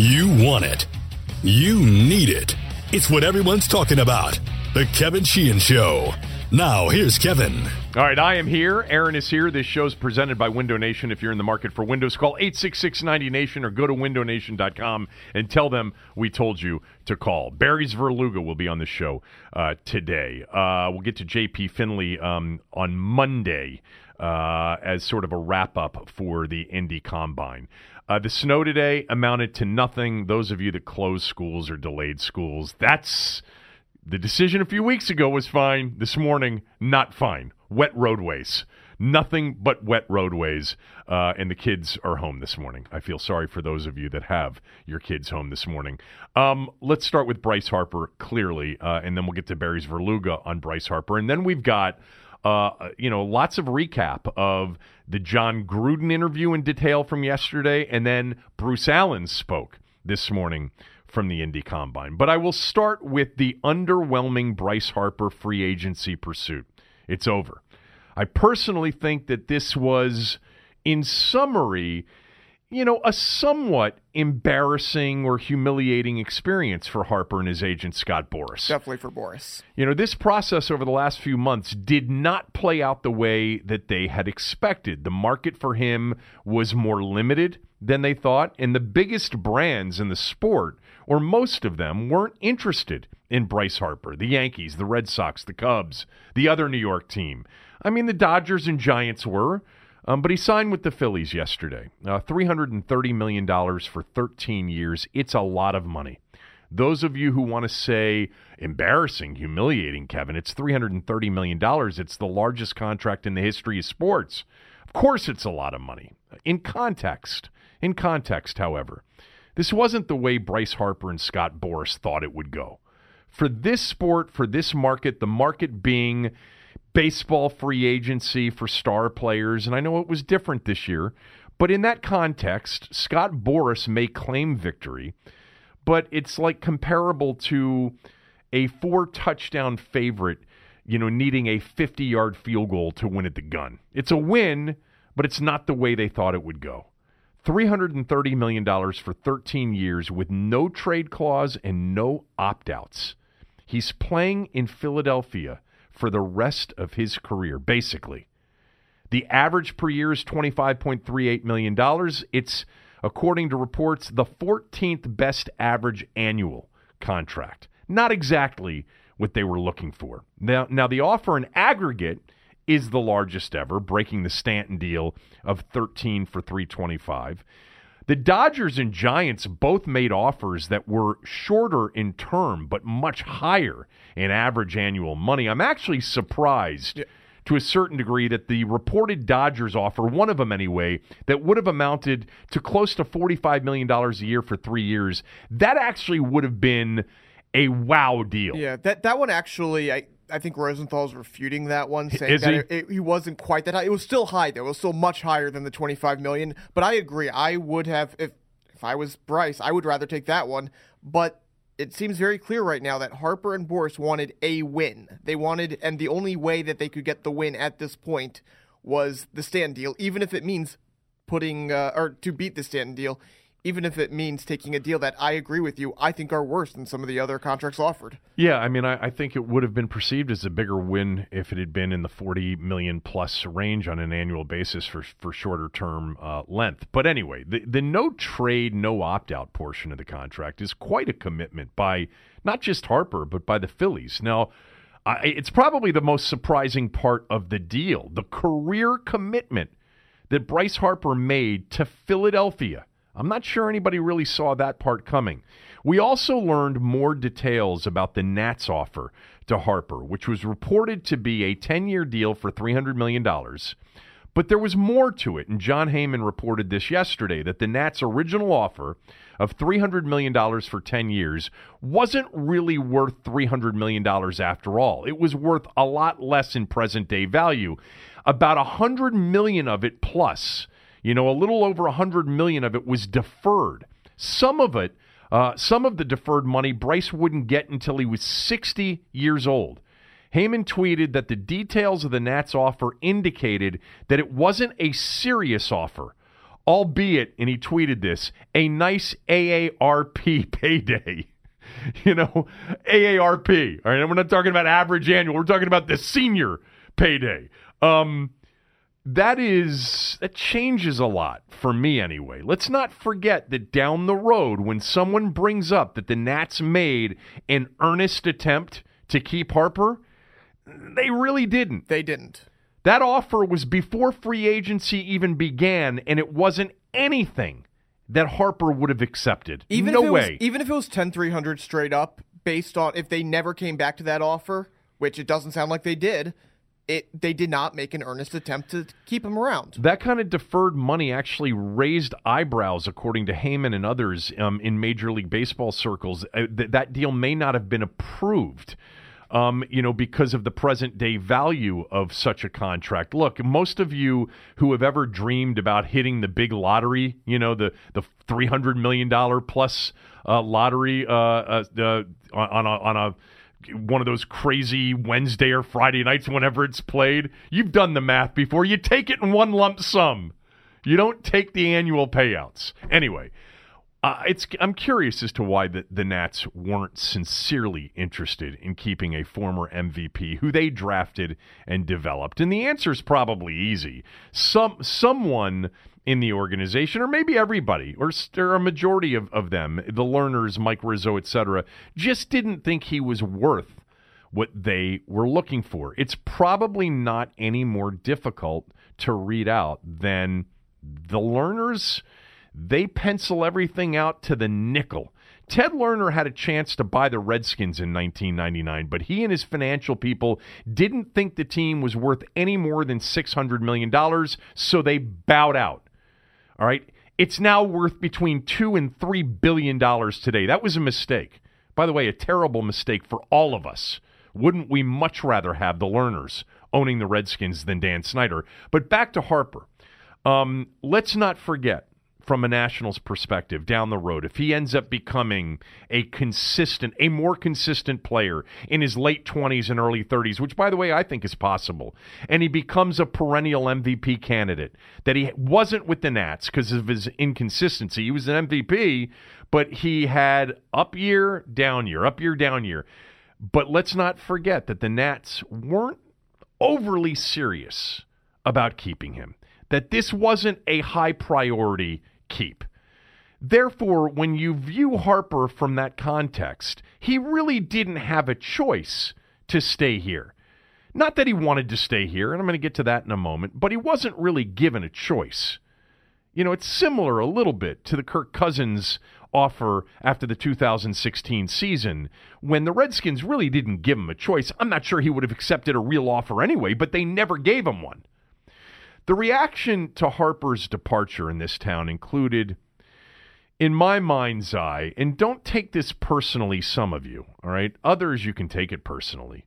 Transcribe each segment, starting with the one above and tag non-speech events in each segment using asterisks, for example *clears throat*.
You want it. You need it. It's what everyone's talking about. The Kevin Sheehan Show. Now, here's Kevin. All right, I am here. Aaron is here. This show's presented by Window Nation. If you're in the market for windows, call 866 90Nation or go to windownation.com and tell them we told you to call. Barry Svrluga will be on the show uh, today. Uh, we'll get to JP Finley um, on Monday uh, as sort of a wrap up for the Indy Combine. Uh, the snow today amounted to nothing. Those of you that closed schools or delayed schools, that's the decision a few weeks ago was fine. This morning, not fine. Wet roadways. Nothing but wet roadways. Uh, and the kids are home this morning. I feel sorry for those of you that have your kids home this morning. Um, let's start with Bryce Harper, clearly, uh, and then we'll get to Barry Svrluga on Bryce Harper. And then we've got uh, you know, lots of recap of the John Gruden interview in detail from yesterday, and then Bruce Allen spoke this morning from the Indy Combine. But I will start with the underwhelming Bryce Harper free agency pursuit. It's over. I personally think that this was, in summary, you know, a somewhat embarrassing or humiliating experience for Harper and his agent, Scott Boras. Definitely for Boras. You know, this process over the last few months did not play out the way that they had expected. The market for him was more limited than they thought, and the biggest brands in the sport, or most of them, weren't interested in Bryce Harper. The Yankees, the Red Sox, the Cubs, the other New York team. I mean, the Dodgers and Giants were. Um, but he signed with the Phillies yesterday. Uh, $330 million for 13 years. It's a lot of money. Those of you who want to say embarrassing, humiliating, Kevin, it's $330 million. It's the largest contract in the history of sports. Of course, it's a lot of money. In context, in context, however, this wasn't the way Bryce Harper and Scott Boras thought it would go. For this sport, for this market, the market being baseball free agency for star players, and I know it was different this year. But in that context, Scott Boras may claim victory, but it's like comparable to a four touchdown favorite, you know, needing a 50 yard field goal to win at the gun. It's a win, but it's not the way they thought it would go. $330 million for 13 years with no trade clause and no opt outs. He's playing in Philadelphia for the rest of his career, basically. The average per year is $25.38 million. It's, according to reports, the 14th best average annual contract. Not exactly what they were looking for. Now, now the offer in aggregate is the largest ever, breaking the Stanton deal of 13 for 325. The Dodgers and Giants both made offers that were shorter in term, but much higher in average annual money. I'm actually surprised. Yeah to a certain degree that the reported Dodgers offer, one of them anyway, that would have amounted to close to $45 million a year for three years, that actually would have been a wow deal. Yeah, that, that one actually, I, I think Rosenthal's refuting that one, saying Is that he? It, it, he wasn't quite that high. It was still high though. It was still much higher than the 25 million. But I agree. I would have if if I was Bryce, I would rather take that one. But it seems very clear right now that Harper and Boras wanted a win. They wanted, and the only way that they could get the win at this point was the stand deal, even if it means putting uh, or to beat the stand deal, even if it means taking a deal that I agree with you, I think are worse than some of the other contracts offered. Yeah, I mean, I, I, think it would have been perceived as a bigger win if it had been in the 40 million plus range on an annual basis for, for shorter term uh, length. But anyway, the, the no trade, no opt out portion of the contract is quite a commitment by not just Harper, but by the Phillies. Now, I, it's probably the most surprising part of the deal the career commitment that Bryce Harper made to Philadelphia I'm not sure anybody really saw that part coming. We also learned more details about the Nats offer to Harper, which was reported to be a 10 year deal for $300 million. But there was more to it, and Jon Heyman reported this yesterday that the Nats' original offer of $300 million for 10 years wasn't really worth $300 million after all. It was worth a lot less in present day value. About 100 million of it plus you know, a little over 100 million of it was deferred. Some of it, uh, some of the deferred money, Bryce wouldn't get until he was 60 years old. Heyman tweeted that the details of the Nats offer indicated that it wasn't a serious offer. albeit, and he tweeted this, a nice AARP *laughs* payday. You know, AARP. All right, we're not talking about average annual. We're talking about the senior payday. Um, that is that changes a lot for me anyway. Let's not forget that down the road, when someone brings up that the Nats made an earnest attempt to keep Harper, they really didn't. They didn't. That offer was before free agency even began, and it wasn't anything that Harper would have accepted. Even no way. Was, even if it was 10 300 straight up, based on if they never came back to that offer, which it doesn't sound like they did, it they did not make an earnest attempt to keep him around. That kind of deferred money actually raised eyebrows, according to Heyman and others um, in Major League Baseball circles. Uh, th- that deal may not have been approved. Um, you know, because of the present day value of such a contract. Look, most of you who have ever dreamed about hitting the big lottery, you know, the the three hundred million dollar plus uh, lottery uh, uh, on a on a one of those crazy Wednesday or Friday nights whenever it's played. You've done the math before. You take it in one lump sum. You don't take the annual payouts. Anyway, uh, it's I'm curious as to why the, the Nats weren't sincerely interested in keeping a former MVP who they drafted and developed. And the answer is probably easy. Some someone in the organization, or maybe everybody, or, or a majority of, of them, the Lerners, Mike Rizzo, etc., just didn't think he was worth what they were looking for. It's probably not any more difficult to read out than the Lerners. – they pencil everything out to the nickel. Ted Lerner had a chance to buy the Redskins in 1999, but he and his financial people didn't think the team was worth any more than $600 million, so they bowed out. All right? It's now worth between 2 and 3 billion dollars today. That was a mistake. By the way, a terrible mistake for all of us. Wouldn't we much rather have the Lerners owning the Redskins than Dan Snyder? But back to Harper. Um, let's not forget from a Nationals perspective down the road, if he ends up becoming a consistent, a more consistent player in his late 20s and early 30s, which, by the way, I think is possible, and he becomes a perennial MVP candidate, that he wasn't with the Nats because of his inconsistency. He was an MVP, but he had up year, down year, up year, down year. But let's not forget that the Nats weren't overly serious about keeping him that this wasn't a high priority keep. Therefore, when you view Harper from that context, he really didn't have a choice to stay here. Not that he wanted to stay here, and I'm going to get to that in a moment, but he wasn't really given a choice. You know, it's similar a little bit to the Kirk Cousins offer after the 2016 season when the Redskins really didn't give him a choice. I'm not sure he would have accepted a real offer anyway, but they never gave him one. The reaction to Harper's departure in this town included, in my mind's eye, and don't take this personally, some of you, all right? Others, you can take it personally,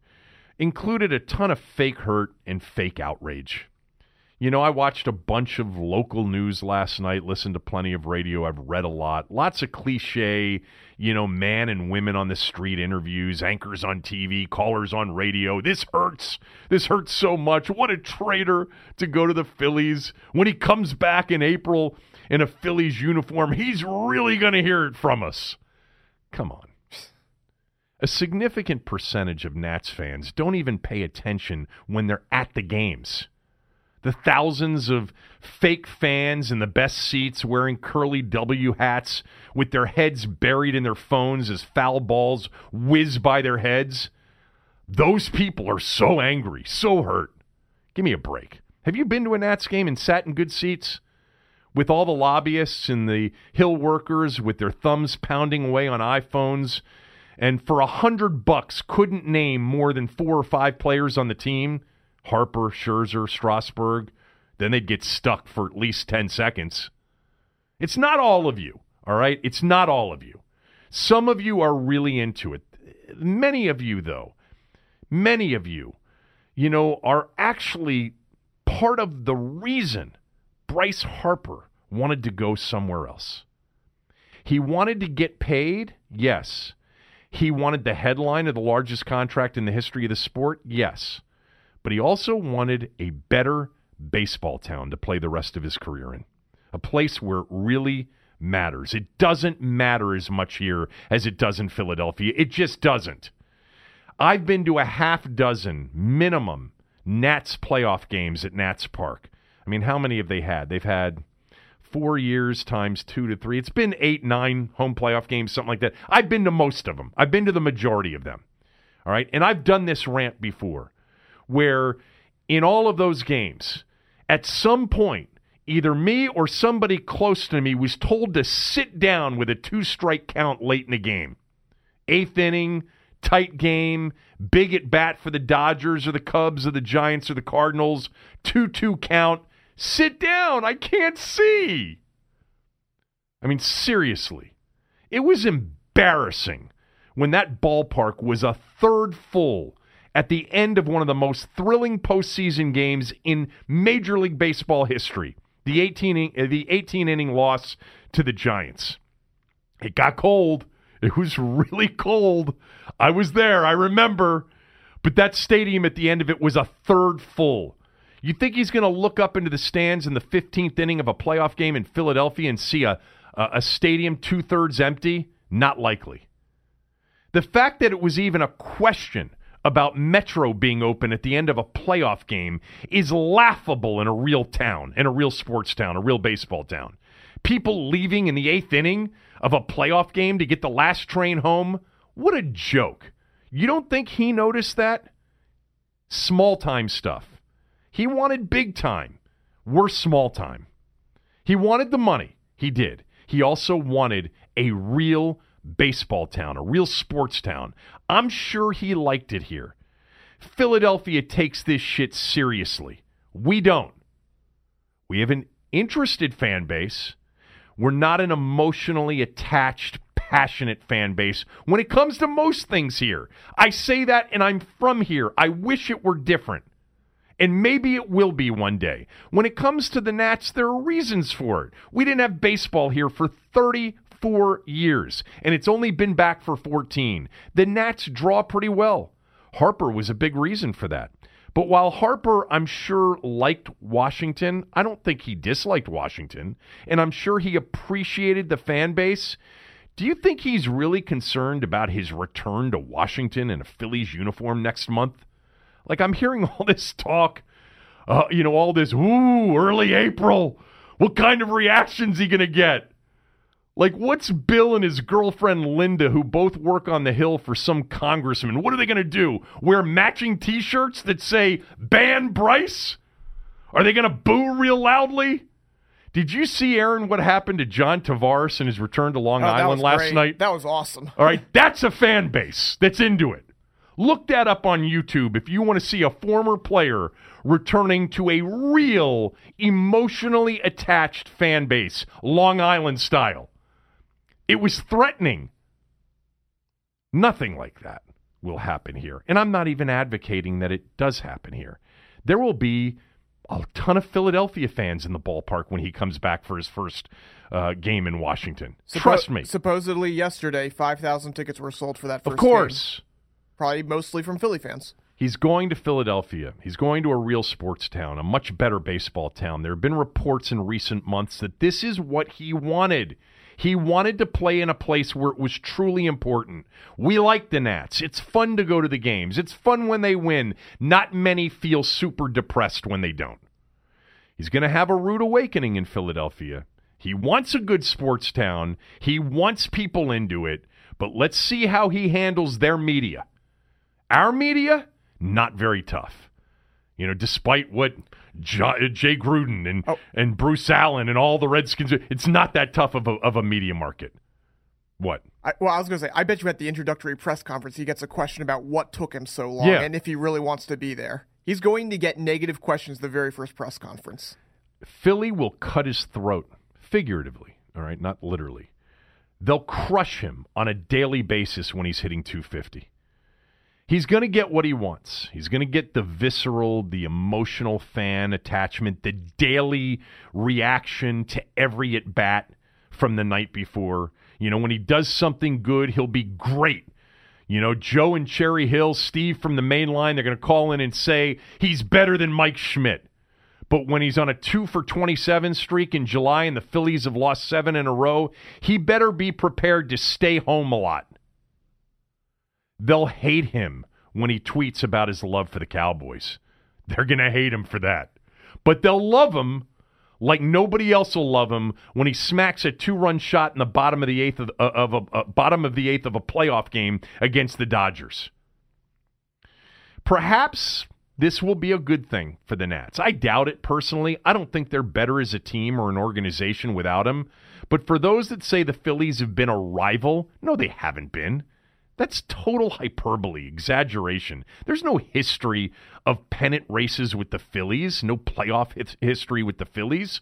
included a ton of fake hurt and fake outrage. You know, I watched a bunch of local news last night, listened to plenty of radio. I've read a lot. Lots of cliche, you know, man and women on the street interviews, anchors on TV, callers on radio. This hurts. This hurts so much. What a traitor to go to the Phillies. When he comes back in April in a Phillies uniform, he's really going to hear it from us. Come on. A significant percentage of Nats fans don't even pay attention when they're at the games the thousands of fake fans in the best seats wearing curly W hats with their heads buried in their phones as foul balls whiz by their heads. Those people are so angry, so hurt. Give me a break. Have you been to a Nats game and sat in good seats? With all the lobbyists and the Hill workers with their thumbs pounding away on iPhones, and for a hundred bucks couldn't name more than four or five players on the team Harper, Scherzer, Strasburg, then they'd get stuck for at least 10 seconds. It's not all of you, all right? It's not all of you. Some of you are really into it. Many of you, though, many of you, you know, are actually part of the reason Bryce Harper wanted to go somewhere else. He wanted to get paid, yes. He wanted the headline of the largest contract in the history of the sport, yes but he also wanted a better baseball town to play the rest of his career in. a place where it really matters. It doesn't matter as much here as it does in Philadelphia. It just doesn't. I've been to a half dozen minimum Nats playoff games at Nats Park. I mean, how many have they had? They've had four years times two to three. It's been eight, nine home playoff games, something like that. I've been to most of them. I've been to the majority of them. All right. And I've done this rant before where in all of those games, at some point, either me or somebody close to me was told to sit down with a two strike count late in the game. Eighth inning, tight game, big at bat for the Dodgers or the Cubs or the Giants or the Cardinals, 2 2 count. Sit down. I can't see. I mean, seriously. It was embarrassing when that ballpark was a third full at the end of one of the most thrilling postseason games in Major League Baseball history the 18, uh, the 18 inning loss to the Giants. It got cold. It was really cold. I was there. I remember. But that stadium at the end of it was a third full. You think he's going to look up into the stands in the 15th inning of a playoff game in Philadelphia and see a, a, a stadium two thirds empty? Not likely. The fact that it was even a question about Metro being open at the end of a playoff game is laughable in a real town, in a real sports town, a real baseball town. People leaving in the eighth inning of a playoff game to get the last train home. What a joke. You don't think he noticed that? Small time stuff. He wanted big time. We're small time. He wanted the money. He did. He also wanted a real baseball town, a real sports town. I'm sure he liked it here. Philadelphia takes this shit seriously. We don't. We have an interested fan base. We're not an emotionally attached, passionate fan base when it comes to most things here. I say that and I'm from here. I wish it were different. And maybe it will be one day. When it comes to the Nats, there are reasons for it. We didn't have baseball here for 34 years, and it's only been back for 14. The Nats draw pretty well. Harper was a big reason for that. But while Harper, I'm sure, liked Washington, I don't think he disliked Washington. And I'm sure he appreciated the fan base. Do you think he's really concerned about his return to Washington in a Phillies uniform next month? Like, I'm hearing *laughs* all this talk, uh, you know, all this, ooh, early April. What kind of reaction's he going to get? Like, what's Bill and his girlfriend Linda, who both work on the Hill for some congressman, what are they going to do? Wear matching t shirts that say, ban Bryce? Are they going to boo real loudly? Did you see, Aaron, what happened to John Tavares in his return to Long Oh, Island last great. night? That was awesome. All right, that's a fan base that's into it. Look that up on YouTube if you want to see a former player returning to a real emotionally attached fan base, Long Island style. It was threatening. Nothing like that will happen here. And I'm not even advocating that it does happen here. There will be a ton of Philadelphia fans in the ballpark when he comes back for his first uh, game in Washington. Suppo- Trust me. Supposedly yesterday, five thousand tickets were sold for that. First Of course. game. probably mostly from Philly fans. He's going to Philadelphia. He's going to a real sports town, a much better baseball town. There have been reports in recent months that this is what he wanted. He wanted to play in a place where it was truly important. We like the Nats. It's fun to go to the games. It's fun when they win. Not many feel super depressed when they don't. He's going to have a rude awakening in Philadelphia. He wants a good sports town. He wants people into it. But let's see how he handles their media. Our media, not very tough. You know, despite what J- uh, Jay Gruden and Oh. and Bruce Allen and all the Redskins, it's not that tough of a, of a media market. What? I, well, I was going to say, I bet you at the introductory press conference he gets a question about what took him so long Yeah. and if he really wants to be there. He's going to get negative questions the very first press conference. Philly will cut his throat figuratively, all right, not literally. They'll crush him on a daily basis when he's hitting 250. He's going to get what he wants. He's going to get the visceral, the emotional fan attachment, the daily reaction to every at bat from the night before. You know, when he does something good, he'll be great. You know, Joe and Cherry Hill, Steve from the main line, they're going to call in and say he's better than Mike Schmidt. But when he's on a two for 27 streak in July and the Phillies have lost seven in a row, he better be prepared to stay home a lot. They'll hate him when he tweets about his love for the Cowboys. They're going to hate him for that. But they'll love him like nobody else will love him when he smacks a two-run shot in the bottom of the eighth of, of a uh, bottom of the eighth of a playoff game against the Dodgers. Perhaps this will be a good thing for the Nats. I doubt it personally. I don't think they're better as a team or an organization without him. But for those that say the Phillies have been a rival, no, they haven't been. That's total hyperbole, exaggeration. There's no history of pennant races with the Phillies, no playoff hit- history with the Phillies.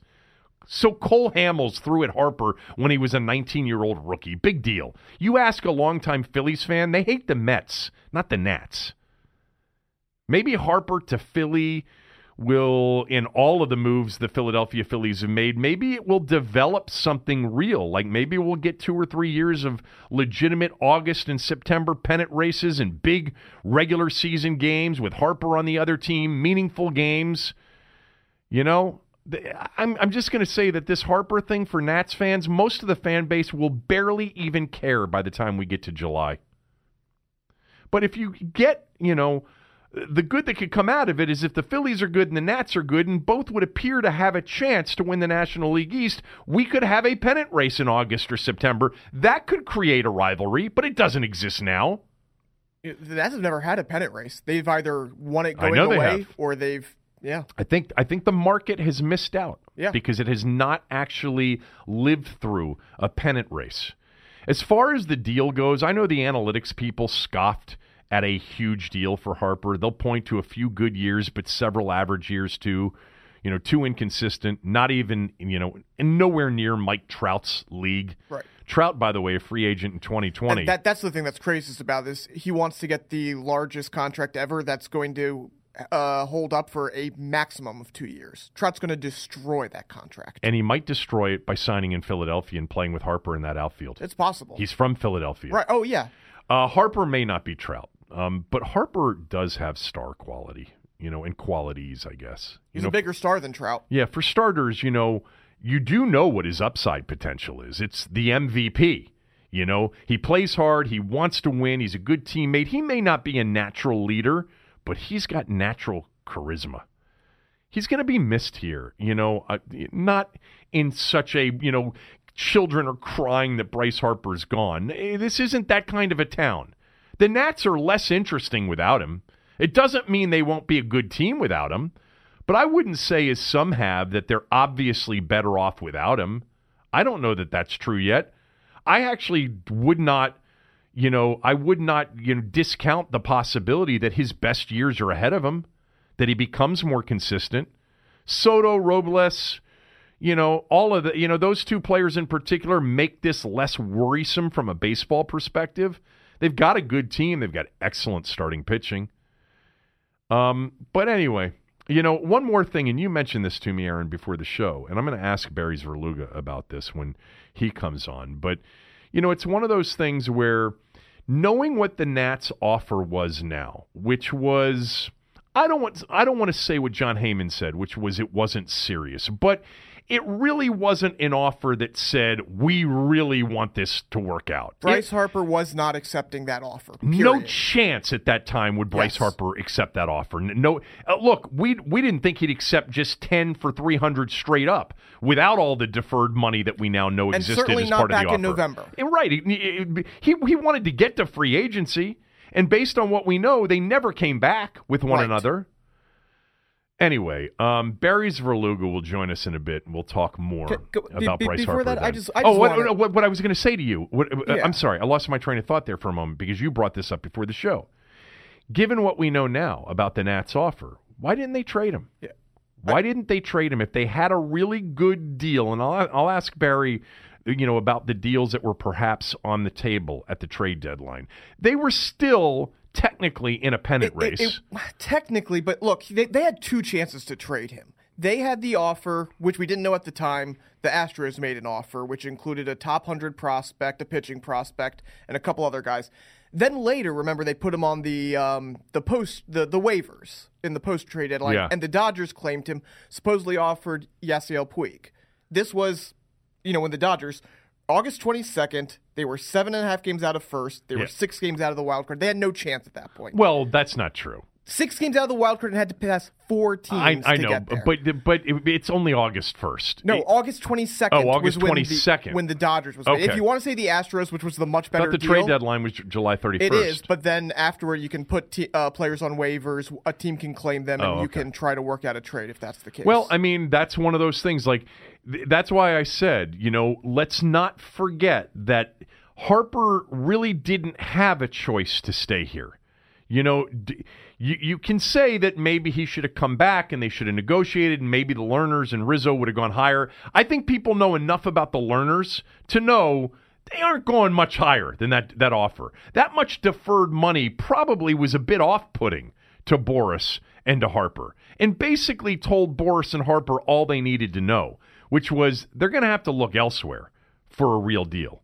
So Cole Hamels threw at Harper when he was a 19 year old rookie. Big deal. You ask a longtime Phillies fan, they hate the Mets, not the Nats. Maybe Harper to Philly will, in all of the moves the Philadelphia Phillies have made, maybe it will develop something real. Like maybe we'll get two or three years of legitimate August and September pennant races and big regular season games with Harper on the other team, meaningful games. You know, I'm, I'm just going to say that this Harper thing for Nats fans, most of the fan base will barely even care by the time we get to July. But if you get, you know, the good that could come out of it is if the Phillies are good and the Nats are good, and both would appear to have a chance to win the National League East, we could have a pennant race in August or September. That could create a rivalry, but it doesn't exist now. The Nats have never had a pennant race. They've either won it going away or they've yeah. I think I think the market has missed out. Yeah. Because it has not actually lived through a pennant race. As far as the deal goes, I know the analytics people scoffed at a huge deal for Harper. They'll point to a few good years, but several average years too. You know, too inconsistent, not even, you know, nowhere near Mike Trout's league. Right. Trout, by the way, a free agent in 2020. And that, that's the thing that's craziest about this. He wants to get the largest contract ever that's going to uh, hold up for a maximum of two years. Trout's going to destroy that contract. And he might destroy it by signing in Philadelphia and playing with Harper in that outfield. It's possible. He's from Philadelphia. Right. Oh, yeah. Uh, Harper may not be Trout. Um, but Harper does have star quality, you know, and qualities, I guess. You He's know, a bigger star than Trout. Yeah, for starters, you know, you do know what his upside potential is. It's the MVP. You know, he plays hard, he wants to win, he's a good teammate. He may not be a natural leader, but he's got natural charisma. He's going to be missed here, you know, uh, not in such a, you know, children are crying that Bryce Harper's gone. Eh, this isn't that kind of a town. The Nats are less interesting without him. It doesn't mean they won't be a good team without him, but I wouldn't say, as some have, that they're obviously better off without him. I don't know that that's true yet. I actually would not, you know, I would not, you know, discount the possibility that his best years are ahead of him, that he becomes more consistent. Soto, Robles, you know, all of the, you know, those two players in particular make this less worrisome from a baseball perspective. They've got a good team. They've got excellent starting pitching. Um, but anyway, you know, one more thing, and you mentioned this to me, Aaron, before the show, and I'm going to ask Barry Svrluga about this when he comes on. But, you know, it's one of those things where knowing what the Nats offer was now, which was I don't want I don't want to say what Jon Heyman said, which was it wasn't serious, but it really wasn't an offer that said we really want this to work out. Bryce it, Harper was not accepting that offer. Period. No chance at that time would Bryce yes. Harper accept that offer. No, uh, look, we we didn't think he'd accept just ten for three hundred straight up without all the deferred money that we now know and existed certainly as not part back of the offer. in. November. Right, he, he he wanted to get to free agency, and based on what we know, they never came back with one right. another. Anyway, um, Barry Svrluga will join us in a bit, and we'll talk more go, about be, Bryce before Harper. That, then. I just, I oh, just what, wanna... what, what, I was going to say to you. What, yeah. I'm sorry, I lost my train of thought there for a moment because you brought this up before the show. Given what we know now about the Nats' offer, why didn't they trade him? Yeah. Why I... didn't they trade him if they had a really good deal? And I'll, I'll ask Barry you know, about the deals that were perhaps on the table at the trade deadline. They were still technically in a pennant it, race. It, it, technically, but look, they, they had two chances to trade him. They had the offer, which we didn't know at the time. The Astros made an offer, which included a top 100 prospect, a pitching prospect, and a couple other guys. Then later, remember they put him on the um, the post the the waivers in the post trade deadline, Yeah. and the Dodgers claimed him, supposedly offered Yasiel Puig. This was, you know, when the Dodgers August twenty second, they were seven and a half games out of first. They Yeah. were six games out of the wild card. They had no chance at that point. Well, that's not true. Six games out of the wild card and had to pass four teams. I, I know, but but it, it's only August first. No, August 22nd Oh, August 22nd. When the Dodgers was. Okay. If you want to say the Astros, which was the much better thought the deal, trade deadline was July thirty first. It is, but then afterward you can put te- uh, players on waivers, a team can claim them, and Oh, you can try to work out a trade if that's the case. Well, I mean, that's one of those things. Like, th- that's why I said, you know, let's not forget that Harper really didn't have a choice to stay here. You know, d- you you can say that maybe he should have come back and they should have negotiated, and maybe the Lerners and Rizzo would have gone higher. I think people know enough about the Lerners to know they aren't going much higher than that that offer. That much deferred money probably was a bit off-putting to Boras and to Harper, and basically told Boras and Harper all they needed to know, which was they're going to have to look elsewhere for a real deal.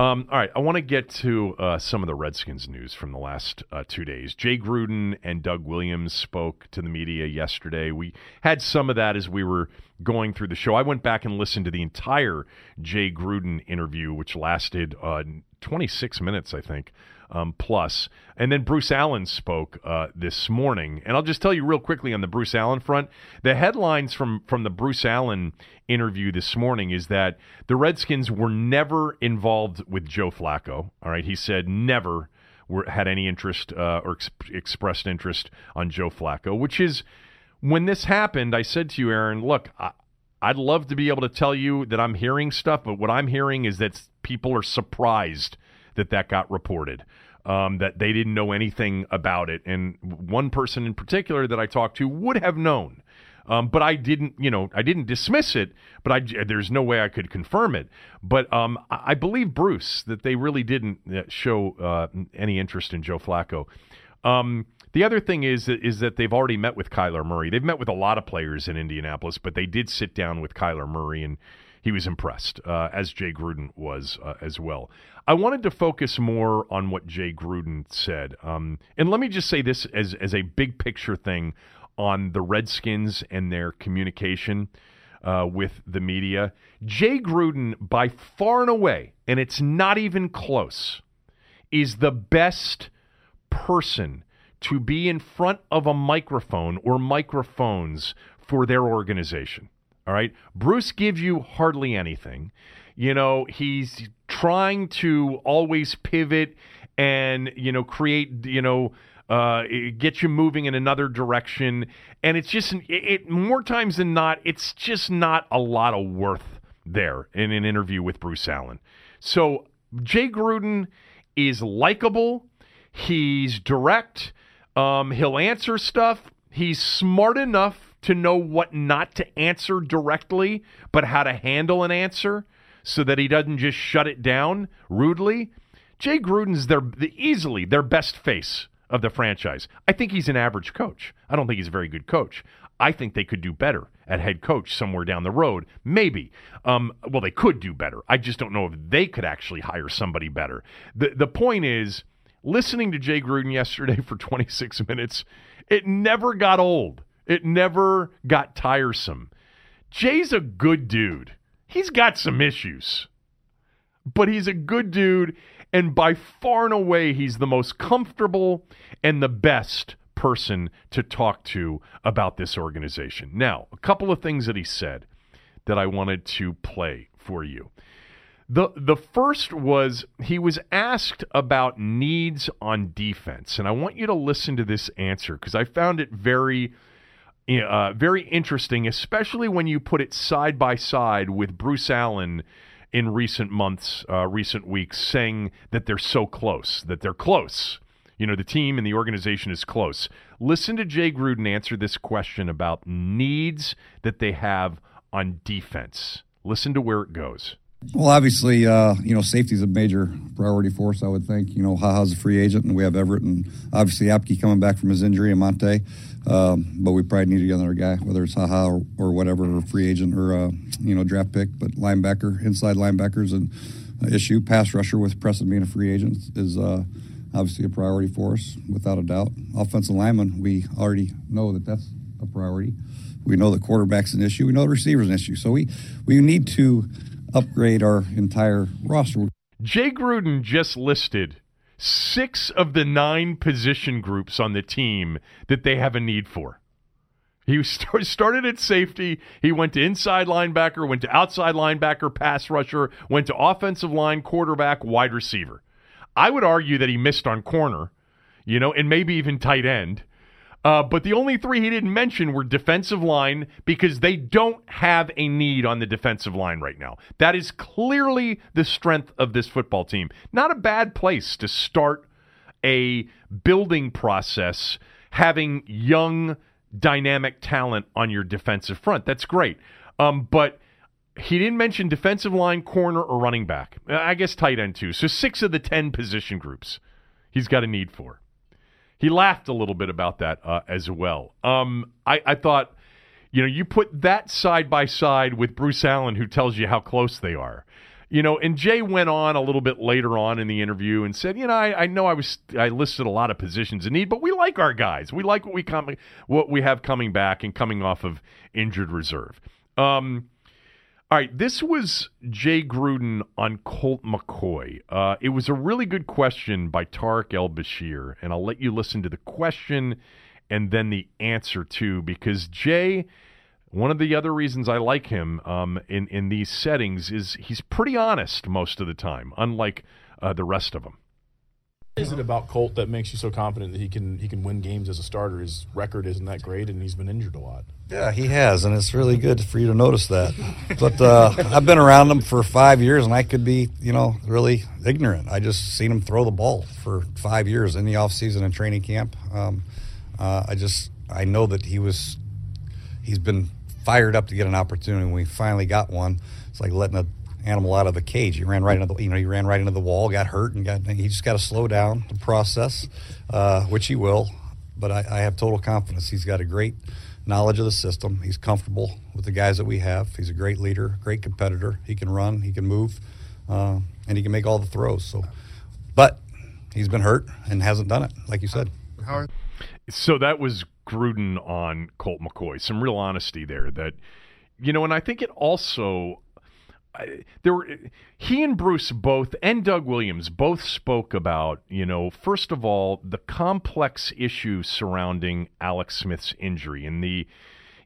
Um, all right, I want to get to uh, some of the Redskins news from the last uh, two days. Jay Gruden and Doug Williams spoke to the media yesterday. We had some of that as we were going through the show. I went back and listened to the entire Jay Gruden interview, which lasted uh, 26 minutes, I think, um, plus. And then Bruce Allen spoke uh, this morning. And I'll just tell you real quickly on the Bruce Allen front the headlines from, from the Bruce Allen interview this morning is that the Redskins were never involved with Joe Flacco. All right. He said never were, had any interest uh, or ex- expressed interest on Joe Flacco, which is when this happened, I said to you, Aaron, look, I, I'd love to be able to tell you that I'm hearing stuff, but what I'm hearing is that people are surprised that that got reported, um, that they didn't know anything about it. And one person in particular that I talked to would have known. Um, but I didn't, you know, I didn't dismiss it, but I, there's no way I could confirm it. But um, I believe Bruce that they really didn't uh, show uh, any interest in Joe Flacco. Um, the other thing is is that they've already met with Kyler Murray. They've met with a lot of players in Indianapolis, but they did sit down with Kyler Murray, and he was impressed, uh, as Jay Gruden was uh, as well. I wanted to focus more on what Jay Gruden said, um, and let me just say this as as a big picture thing on the Redskins and their communication uh, with the media. Jay Gruden, by far and away, and it's not even close, is the best person to be in front of a microphone or microphones for their organization. All right. Bruce gives you hardly anything. You know, he's trying to always pivot and, you know, create, you know, uh, get you moving in another direction. And it's just, it, it more times than not, it's just not a lot of worth there in an interview with Bruce Allen. So Jay Gruden is likable. He's direct. Um, he'll answer stuff. He's smart enough to know what not to answer directly, but how to handle an answer so that he doesn't just shut it down rudely. Jay Gruden's their the, easily their best face of the franchise. I think he's an average coach. I don't think he's a very good coach. I think they could do better at head coach somewhere down the road. Maybe. Um, well, they could do better. I just don't know if they could actually hire somebody better. The the point is, listening to Jay Gruden yesterday *laughs* for 26 minutes, it never got old. It never got tiresome. Jay's a good dude. He's got some issues, but he's a good dude. And by far and away, he's the most comfortable and the best person to talk to about this organization. Now, a couple of things that he said that I wanted to play for you. The the first was he was asked about needs on defense, and I want you to listen to this answer because I found it very uh, very interesting, especially when you put it side by side with Bruce Allen in recent months, uh, recent weeks, saying that they're so close, that they're close. You know, the team and the organization is close. Listen to Jay Gruden answer this question about needs that they have on defense. Listen to where it goes. Well, obviously, uh, you know, safety is a major priority for us. I would think. You know, Haha's a free agent, and we have Everett, and obviously Apke coming back from his injury, and Monte. Um, but we probably need another guy, whether it's Haha or, or whatever, or free agent or uh, you know draft pick. But linebacker, inside linebackers, and issue. Pass rusher with Preston being a free agent is uh, obviously a priority for us, without a doubt. Offensive lineman, we already know that that's a priority. We know the quarterback's an issue. We know the receiver's an issue. So we, we need to upgrade our entire roster. Jay Gruden just listed six of the nine position groups on the team that they have a need for. He *laughs* started at safety. He went to inside linebacker, went to outside linebacker, pass rusher, went to offensive line, quarterback, wide receiver. I would argue that he missed on corner, you know, and maybe even tight end. Uh, but the only three he didn't mention were defensive line because they don't have a need on the defensive line right now. That is clearly the strength of this football team. Not a bad place to start a building process having young, dynamic talent on your defensive front. That's great. Um, but he didn't mention defensive line, corner, or running back. I guess tight end too. So six of the 10 position groups he's got a need for. He laughed a little bit about that uh, as well. Um, I, I thought, you know, you put that side by side with Bruce Allen, who tells you how close they are. You know, and Jay went on a little bit later on in the interview and said, you know, I, I know I was I listed a lot of positions in need, but we like our guys. We like what we com- what we have coming back and coming off of injured reserve. Um, all right, this was Jay Gruden on Colt McCoy. Uh, it was a really good question by Tarik El-Bashir, and I'll let you listen to the question and then the answer too, because Jay, one of the other reasons I like him um, in in these settings is he's pretty honest most of the time, unlike uh, the rest of them is it about Colt that makes you so confident that he can he can win games as a starter? His record isn't that great, and he's been injured a lot. Yeah, he has, and it's really good for you to notice that. But uh, I've been around him for five years, and I could be, you know, really ignorant. I just seen him throw the ball for five years in the off season and training camp. Um, uh, I just I know that he was he's been fired up to get an opportunity. When we finally got one, it's like letting a animal out of the cage. He ran right into the, you know he ran right into the wall, got hurt, and got he just got to slow down the process, uh, which he will. But I, I, have total confidence. He's got a great knowledge of the system. He's comfortable with the guys that we have. He's a great leader, great competitor. He can run, he can move, uh, and he can make all the throws. So, but he's been hurt and hasn't done it, like you said. So that was Gruden on Colt McCoy. Some real honesty there. That you know, and I think it also there were he and Bruce both and Doug Williams both spoke about you know first of all the complex issues surrounding Alex Smith's injury and the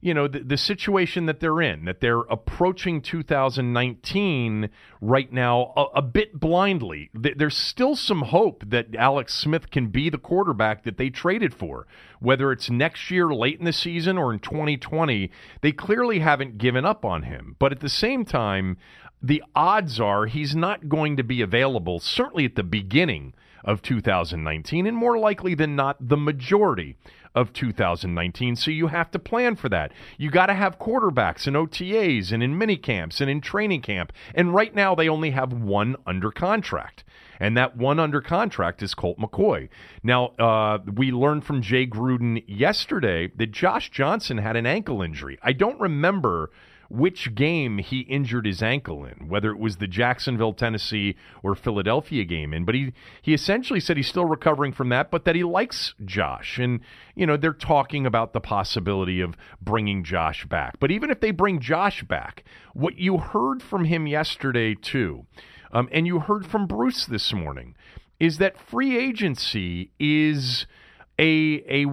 you know the, the situation that they're in that they're approaching 2019 right now a, a bit blindly. There's still some hope that Alex Smith can be the quarterback that they traded for whether it's next year late in the season or in 2020 they clearly haven't given up on him. But at the same time the odds are he's not going to be available certainly at the beginning of 2019 and more likely than not the majority of 2019. So you have to plan for that. You got to have quarterbacks in OTAs and in mini camps and in training camp. And right now they only have one under contract. And that one under contract is Colt McCoy. Now, uh, we learned from Jay Gruden yesterday that Josh Johnson had an ankle injury. I don't remember which game he injured his ankle in, whether it was the Jacksonville, Tennessee, or Philadelphia game in. But he, he essentially said he's still recovering from that, but that he likes Josh. And, you know, they're talking about the possibility of bringing Josh back. But even if they bring Josh back, what you heard from him yesterday, too, um, and you heard from Bruce this morning, is that free agency is a, a,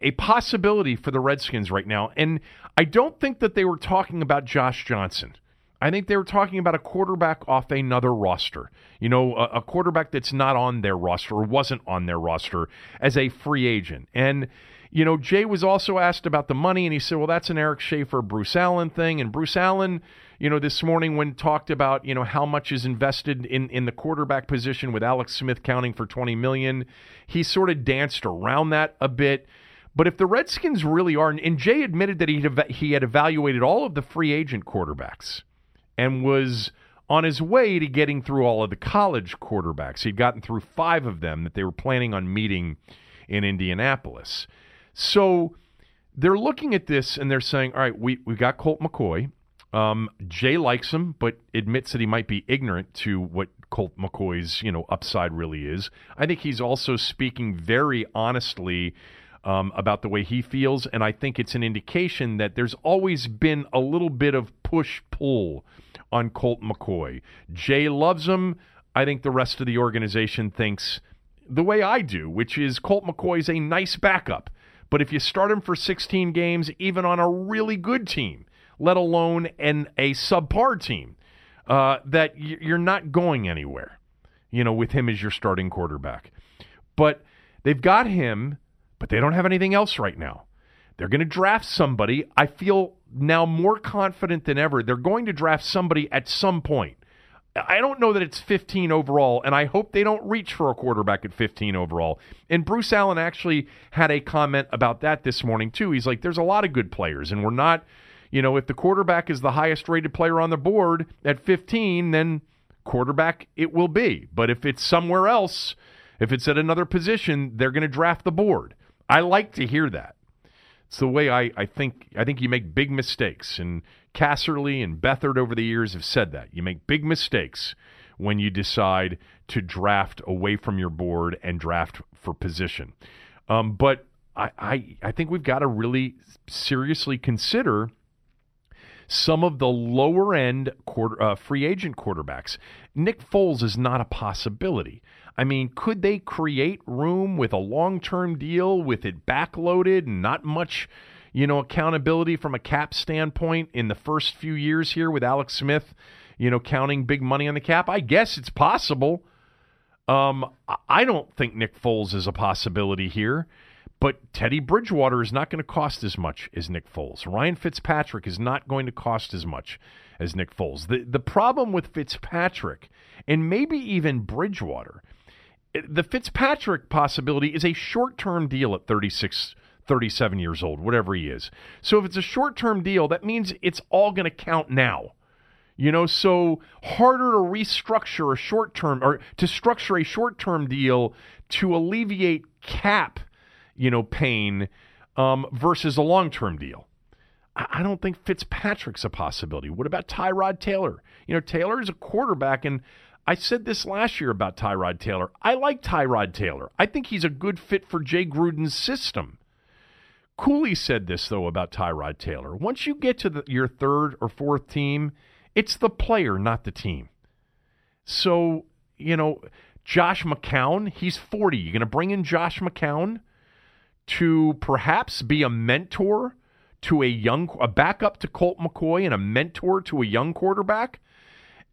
a possibility for the Redskins right now. And I don't think that they were talking about Josh Johnson. I think they were talking about a quarterback off another roster. You know, a, a, quarterback that's not on their roster or wasn't on their roster as a free agent. And, you know, Jay was also asked about the money, and he said, well, that's an Eric Schaffer, Bruce Allen thing. And Bruce Allen, you know, this morning when talked about, you know, how much is invested in, in the quarterback position with Alex Smith counting for 20 million, he sort of danced around that a bit. But if the Redskins really are, and Jay admitted that he he had evaluated all of the free agent quarterbacks and was on his way to getting through all of the college quarterbacks. He'd gotten through five of them that they were planning on meeting in Indianapolis. So they're looking at this and they're saying, all right, we, we got Colt McCoy. Um, Jay likes him, but admits that he might be ignorant to what Colt McCoy's you know upside really is. I think he's also speaking very honestly um, about the way he feels, and I think it's an indication that there's always been a little bit of push pull on Colt McCoy. Jay loves him. I think the rest of the organization thinks the way I do, which is Colt McCoy's a nice backup. But if you start him for 16 games, even on a really good team, let alone an a subpar team, uh, that you're not going anywhere. You know, with him as your starting quarterback. But they've got him, but they don't have anything else right now. They're going to draft somebody. I feel now more confident than ever. They're going to draft somebody at some point. I don't know that it's 15 overall, and I hope they don't reach for a quarterback at 15 overall. And Bruce Allen actually had a comment about that this morning, too. He's like, there's a lot of good players, and we're not, you know, if the quarterback is the highest rated player on the board at 15, then quarterback it will be. But if it's somewhere else, if it's at another position, they're going to draft the board. I like to hear that. It's the way I, I think I think you make big mistakes. And Casserly and Beathard over the years have said that. You make big mistakes when you decide to draft away from your board and draft for position. Um, but I, I, I think we've got to really seriously consider some of the lower end quarter, uh, free agent quarterbacks. Nick Foles is not a possibility. I mean, could they create room with a long term deal with it backloaded and not much, you know, accountability from a cap standpoint in the first few years here with Alex Smith, you know, counting big money on the cap? I guess it's possible. Um, I don't think Nick Foles is a possibility here, but Teddy Bridgewater is not going to cost as much as Nick Foles. Ryan Fitzpatrick is not going to cost as much as Nick Foles. The the problem with Fitzpatrick and maybe even Bridgewater the Fitzpatrick possibility is a short term deal at 36, 37 years old, whatever he is. So if it's a short term deal, that means it's all going to count now. You know, so harder to restructure a short term or to structure a short term deal to alleviate cap, you know, pain um, versus a long term deal. I don't think Fitzpatrick's a possibility. What about Tyrod Taylor? You know, Taylor is a quarterback, and I said this last year about Tyrod Taylor. I like Tyrod Taylor. I think he's a good fit for Jay Gruden's system. Cooley said this, though, about Tyrod Taylor. Once you get to the, your third or fourth team, it's the player, not the team. So, you know, Josh McCown, he's 40. You're going to bring in Josh McCown to perhaps be a mentor to a young, a backup to Colt McCoy and a mentor to a young quarterback?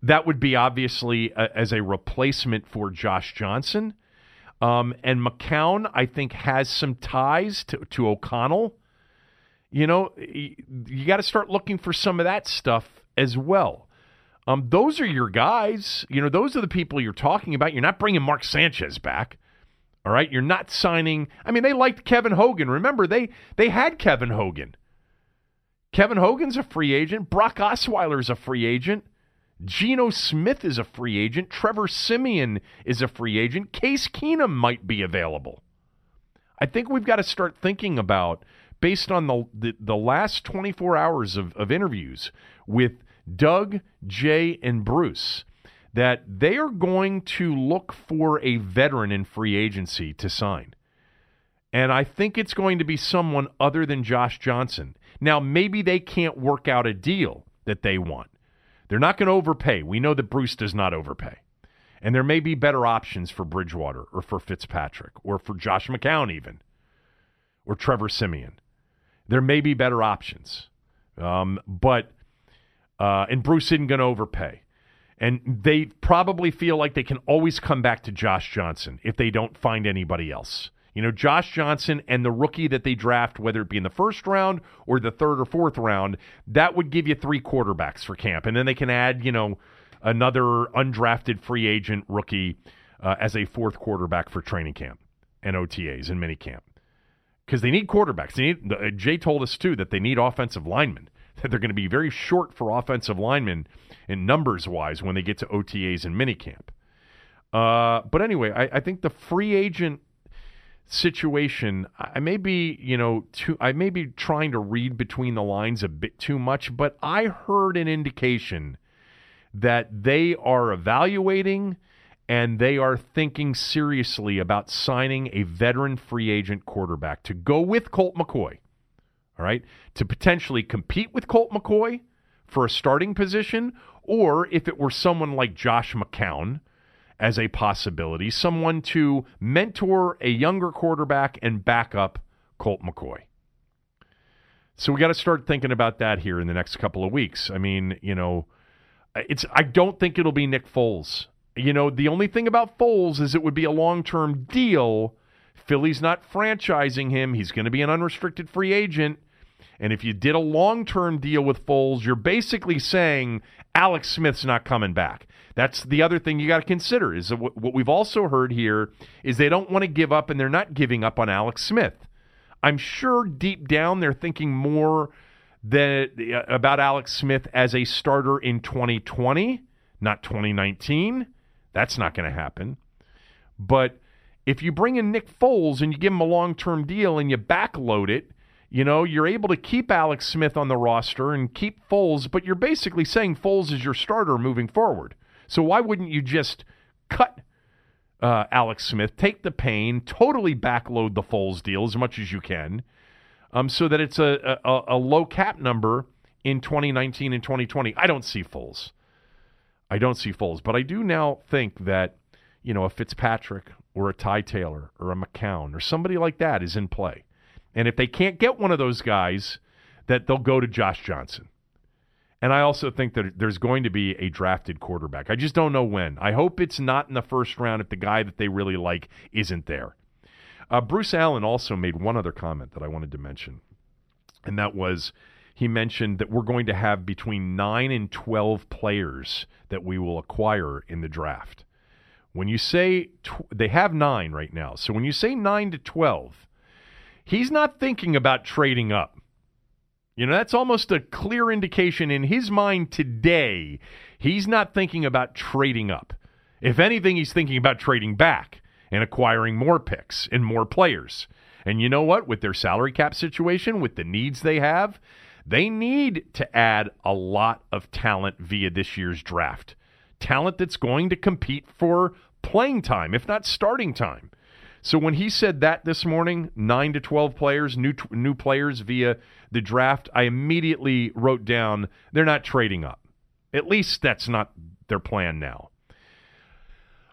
That would be obviously a, as a replacement for Josh Johnson. Um, and McCown, I think, has some ties to, to O'Connell. You know, you, you got to start looking for some of that stuff as well. Um, those are your guys. You know, those are the people you're talking about. You're not bringing Mark Sanchez back. All right, you're not signing. I mean, they liked Kevin Hogan. Remember, they they had Kevin Hogan. Kevin Hogan's a free agent. Brock Osweiler's a free agent. Geno Smith is a free agent. Trevor Siemian is a free agent. Case Keenum might be available. I think we've got to start thinking about, based on the, the, the last 24 hours of, of interviews with Doug, Jay, and Bruce, that they are going to look for a veteran in free agency to sign. And I think it's going to be someone other than Josh Johnson. Now, maybe they can't work out a deal that they want. They're not going to overpay. We know that Bruce does not overpay. And there may be better options for Bridgewater or for Fitzpatrick or for Josh McCown, even, or Trevor Siemian. There may be better options. Um, but, uh, and Bruce isn't going to overpay. And they probably feel like they can always come back to Josh Johnson if they don't find anybody else. You know, Josh Johnson and the rookie that they draft, whether it be in the first round or the third or fourth round, that would give you three quarterbacks for camp. And then they can add, you know, another undrafted free agent rookie uh, as a fourth quarterback for training camp and OTAs and minicamp. Because they need quarterbacks. They need, uh, Jay told us, too, that they need offensive linemen, *laughs* that they're going to be very short for offensive linemen in numbers wise when they get to OTAs and minicamp. Uh, but anyway, I, I think the free agent situation i may be you know too i may be trying to read between the lines a bit too much but i heard an indication that they are evaluating and they are thinking seriously about signing a veteran free agent quarterback to go with Colt McCoy. All right, to potentially compete with Colt McCoy for a starting position, or if it were someone like Josh McCown as a possibility, someone to mentor a younger quarterback and back up Colt McCoy. So we got to start thinking about that here in the next couple of weeks. I mean, you know, it's I don't think it'll be Nick Foles. You know, the only thing about Foles is it would be a long-term deal. Philly's not franchising him. He's going to be an unrestricted free agent. And if you did a long-term deal with Foles, you're basically saying Alex Smith's not coming back. That's the other thing you got to consider is what we've also heard here is they don't want to give up and they're not giving up on Alex Smith. I'm sure deep down they're thinking more than, uh, about Alex Smith as a starter in 2020, not 2019. That's not going to happen. But if you bring in Nick Foles and you give him a long term deal and you backload it, you know, you're able to keep Alex Smith on the roster and keep Foles, but you're basically saying Foles is your starter moving forward. So why wouldn't you just cut uh, Alex Smith, take the pain, totally backload the Foles deal as much as you can, um, so that it's a, a, a low cap number in 2019 and 2020. I don't see Foles. I don't see Foles, but I do now think that you know a Fitzpatrick or a Ty Taylor or a McCown or somebody like that is in play, and if they can't get one of those guys, that they'll go to Josh Johnson. And I also think that there's going to be a drafted quarterback. I just don't know when. I hope it's not in the first round if the guy that they really like isn't there. Uh, Bruce Allen also made one other comment that I wanted to mention, and that was he mentioned that we're going to have between 9 and 12 players that we will acquire in the draft. When you say tw- they have 9 right now. So when you say 9 to 12, he's not thinking about trading up. You know, that's almost a clear indication in his mind today. He's not thinking about trading up. If anything, he's thinking about trading back and acquiring more picks and more players. And you know what? With their salary cap situation, with the needs they have, they need to add a lot of talent via this year's draft. Talent that's going to compete for playing time, if not starting time. So when he said that this morning, 9 to 12 players, new new players via the draft, I immediately wrote down they're not trading up. At least that's not their plan now.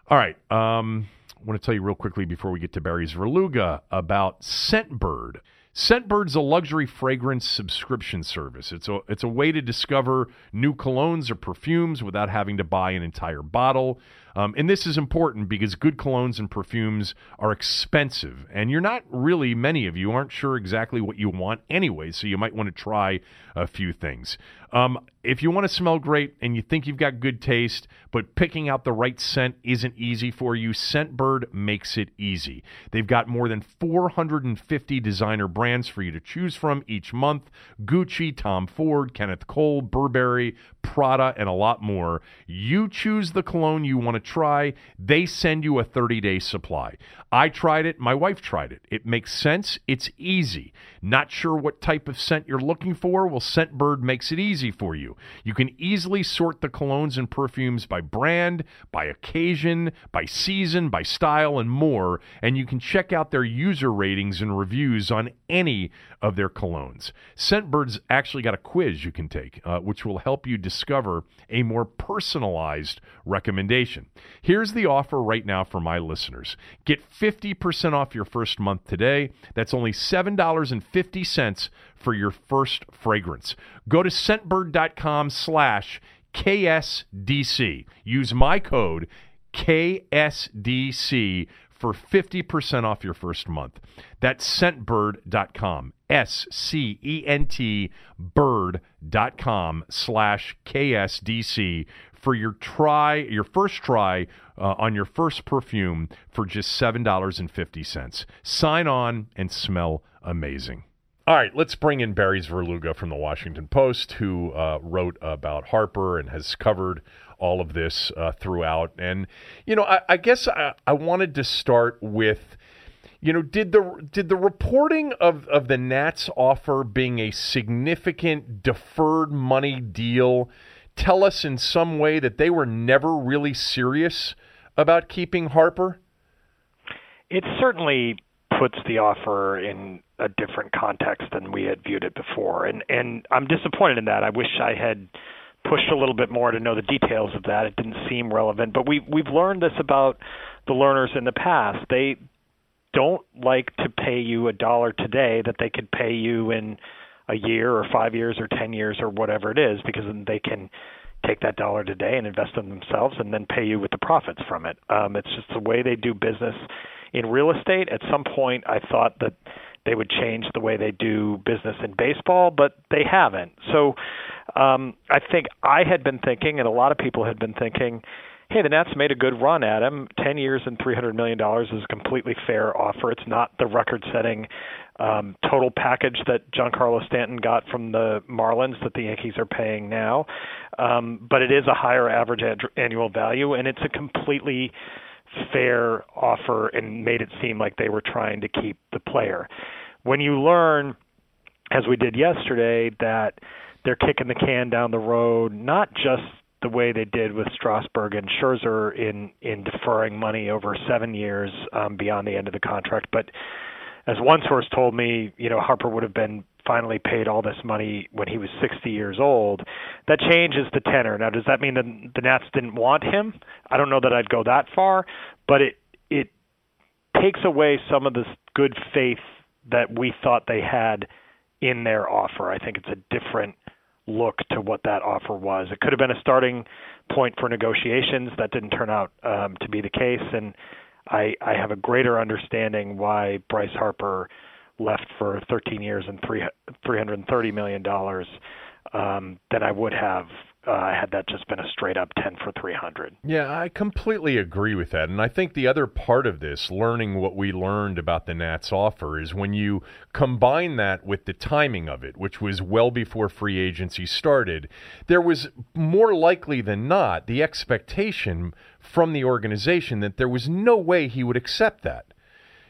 All right, um, I want to tell you real quickly before we get to Barry Svrluga about Scentbird. Scentbird's a luxury fragrance subscription service. It's a it's a way to discover new colognes or perfumes without having to buy an entire bottle. Um, and this is important because good colognes and perfumes are expensive, and you're not really, many of you aren't sure exactly what you want anyway, so you might want to try a few things. Um, if you want to smell great and you think you've got good taste, but picking out the right scent isn't easy for you, Scentbird makes it easy. They've got more than 450 designer brands for you to choose from each month Gucci, Tom Ford, Kenneth Cole, Burberry, Prada, and a lot more. You choose the cologne you want to try, they send you a 30 day supply. I tried it, my wife tried it. It makes sense, it's easy. Not sure what type of scent you're looking for? Well, Scentbird makes it easy for you. You can easily sort the colognes and perfumes by brand, by occasion, by season, by style, and more, and you can check out their user ratings and reviews on any of their colognes. Scentbird's actually got a quiz you can take, uh, which will help you discover a more personalized recommendation. Here's the offer right now for my listeners get 50% off your first month today. That's only $7.50 for your first fragrance. Go to scentbird.com slash KSDC. Use my code KSDC for 50% off your first month. That's scentbird.com. S C E N T bird.com slash KSDC for your try, your first try uh, on your first perfume for just $7.50. Sign on and smell amazing. All right, let's bring in Barry Svrluga from the Washington Post, who uh, wrote about Harper and has covered all of this uh, throughout. And you know, I, I guess I, I, wanted to start with, you know, did the did the reporting of of the Nats offer being a significant deferred money deal tell us in some way that they were never really serious about keeping Harper? It certainly puts the offer in a different context than we had viewed it before, and and I'm disappointed in that. I wish I had pushed a little bit more to know the details of that. It didn't seem relevant, but we we've learned this about the Lerners in the past. They don't like to pay you a dollar today that they could pay you in a year or 5 years or 10 years or whatever it is because then they can take that dollar today and invest in themselves and then pay you with the profits from it. Um it's just the way they do business in real estate. At some point I thought that they would change the way they do business in baseball, but they haven't. So um, I think I had been thinking, and a lot of people had been thinking, hey, the Nats made a good run at him. Ten years and three hundred million dollars is a completely fair offer. It's not the record-setting um, total package that Giancarlo Stanton got from the Marlins that the Yankees are paying now, um, but it is a higher average ad- annual value, and it's a completely fair offer and made it seem like they were trying to keep the player. When you learn, as we did yesterday, that they're kicking the can down the road, not just the way they did with Strasburg and Scherzer in in deferring money over seven years um, beyond the end of the contract, but as one source told me, you know, Harper would have been finally paid all this money when he was 60 years old. That changes the tenor. Now, does that mean that the Nats didn't want him? I don't know that I'd go that far, but it it takes away some of this good faith that we thought they had in their offer. I think it's a different look to what that offer was. It could have been a starting point for negotiations. That didn't turn out um, to be the case, and I, I have a greater understanding why Bryce Harper left for 13 years and three 330 million dollars um, than I would have uh, had that just been a straight up 10 for 300. Yeah, I completely agree with that. And I think the other part of this, learning what we learned about the Nats offer, is when you combine that with the timing of it, which was well before free agency started, there was more likely than not the expectation from the organization that there was no way he would accept that.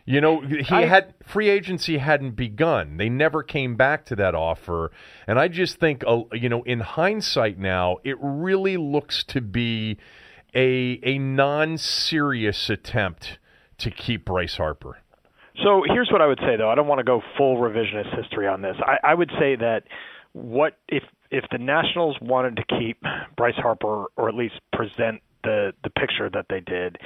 You know, he I, had free agency hadn't begun. They never came back to that offer, and I just think, uh, you know, in hindsight now, it really looks to be a a non-serious attempt to keep Bryce Harper. So here's what I would say, though. I don't want to go full revisionist history on this. I, I would say that what if if the Nationals wanted to keep Bryce Harper, or at least present the the picture that they did,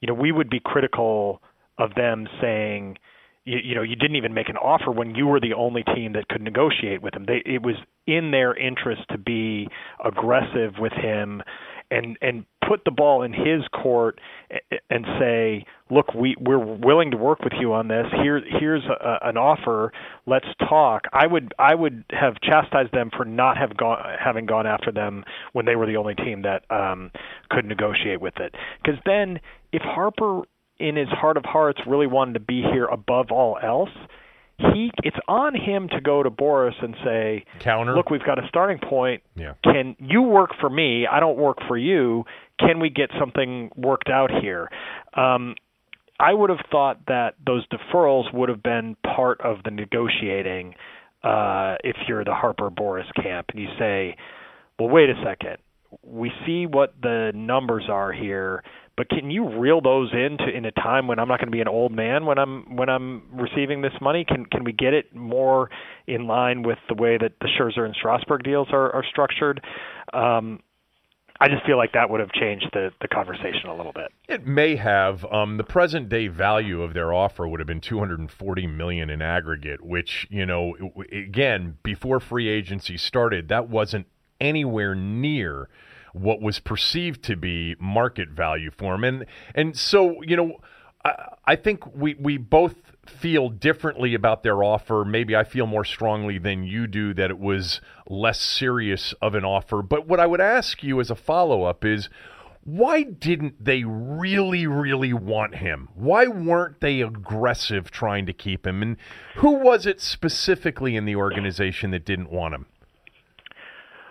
you know, we would be critical of them saying, you, you know, you didn't even make an offer when you were the only team that could negotiate with him. They, it was in their interest to be aggressive with him and and put the ball in his court and say, "Look, we we're willing to work with you on this. Here here's a, an offer. Let's talk." I would I would have chastised them for not have gone having gone after them when they were the only team that um could negotiate with it. Because then if Harper in his heart of hearts really wanted to be here above all else, he it's on him to go to Boras and say, "Counter, look, we've got a starting point. Yeah. Can you work for me? I don't work for you. Can we get something worked out here?" Um, I would have thought that those deferrals would have been part of the negotiating. Uh, if you're the Harper Boras camp and you say, "Well, wait a second, we see what the numbers are here." But can you reel those into in a time when I'm not going to be an old man when I'm when I'm receiving this money? Can can we get it more in line with the way that the Scherzer and Strasburg deals are, are structured? Um, I just feel like that would have changed the, the conversation a little bit. It may have. Um, the present day value of their offer would have been 240 million in aggregate, which you know, again, before free agency started, that wasn't anywhere near what was perceived to be market value for him. And and so you know, I, I think we we both feel differently about their offer. Maybe I feel more strongly than you do that it was less serious of an offer. But what I would ask you as a follow up is. Why didn't they really, really want him? Why weren't they aggressive trying to keep him? And who was it specifically in the organization that didn't want him?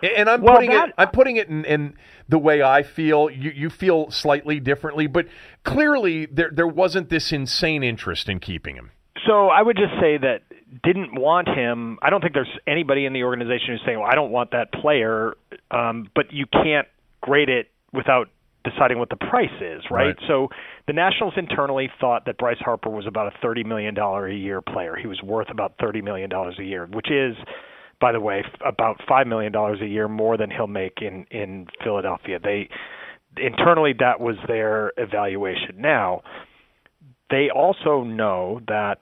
And I'm well, putting that, it I'm putting it in, in, the way I feel. You you feel slightly differently, but clearly there there wasn't this insane interest in keeping him. So I would just say that didn't want him. I don't think there's anybody in the organization who's saying, "Well, I don't want that player." Um, but you can't grade it without deciding what the price is, right? Right. So the Nationals internally thought that Bryce Harper was about a $30 million a year player. He was worth about $30 million a year, which is, by the way, about $5 million a year more than he'll make in, in Philadelphia. They internally that was their evaluation. Now, they also know that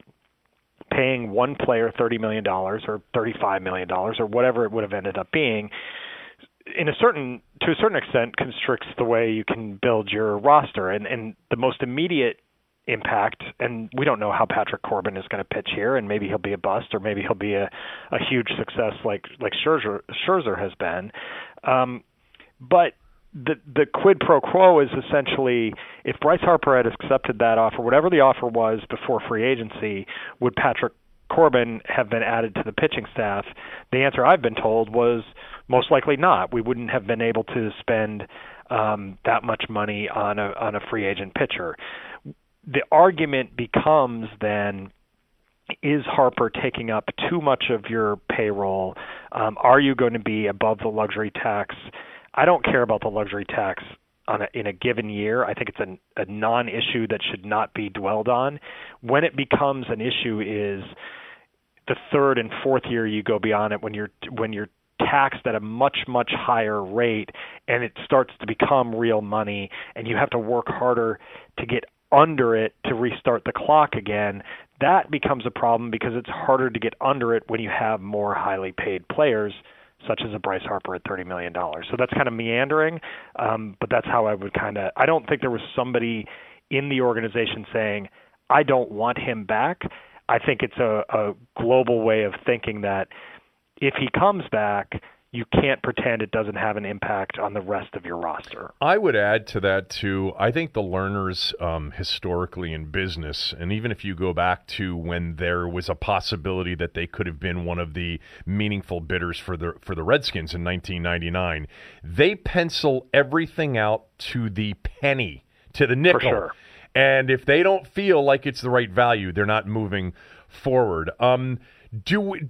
paying one player $30 million or $35 million or whatever it would have ended up being in a certain to a certain extent constricts the way you can build your roster and and the most immediate impact and we don't know how Patrick Corbin is going to pitch here and maybe he'll be a bust or maybe he'll be a a huge success like like Scherzer Scherzer has been um but the the quid pro quo is essentially if Bryce Harper had accepted that offer whatever the offer was before free agency would Patrick Corbin have been added to the pitching staff the answer I've been told was most likely not. We wouldn't have been able to spend um, that much money on a on a free agent pitcher. The argument becomes then is Harper taking up too much of your payroll? Um, are you going to be above the luxury tax? I don't care about the luxury tax on a, in a given year. I think it's an, a non-issue that should not be dwelled on. When it becomes an issue is the third and fourth year you go beyond it when you're when you're taxed at a much much higher rate and it starts to become real money and you have to work harder to get under it to restart the clock again that becomes a problem because it's harder to get under it when you have more highly paid players such as a Bryce Harper at $30 million. So that's kind of meandering, um, but that's how I would kind of. I don't think there was somebody in the organization saying, I don't want him back. I think it's a, a global way of thinking that if he comes back, you can't pretend it doesn't have an impact on the rest of your roster. I would add to that too. I think the Lerners um, historically in business, and even if you go back to when there was a possibility that they could have been one of the meaningful bidders for the for the Redskins in 1999, they pencil everything out to the penny, to the nickel. sure. And if they don't feel like it's the right value, they're not moving forward. Um, do we,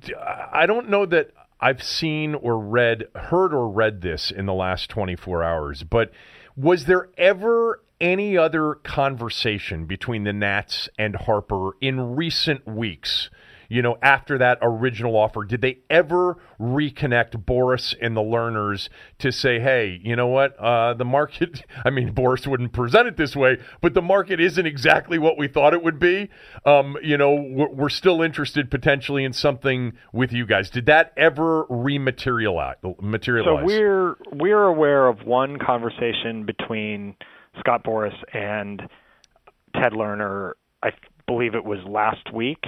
I don't know that I've seen or read, heard or read this in the last 24 hours, but was there ever any other conversation between the Nats and Harper in recent weeks? You know, after that original offer, did they ever reconnect Boras and the Lerners to say, hey, you know what? Uh, the market, *laughs* I mean, Boras wouldn't present it this way, but the market isn't exactly what we thought it would be. Um, you know, we're, we're still interested potentially in something with you guys. Did that ever rematerialize? Materialize? So we're we're aware of one conversation between Scott Boras and Ted Lerner. I believe it was last week.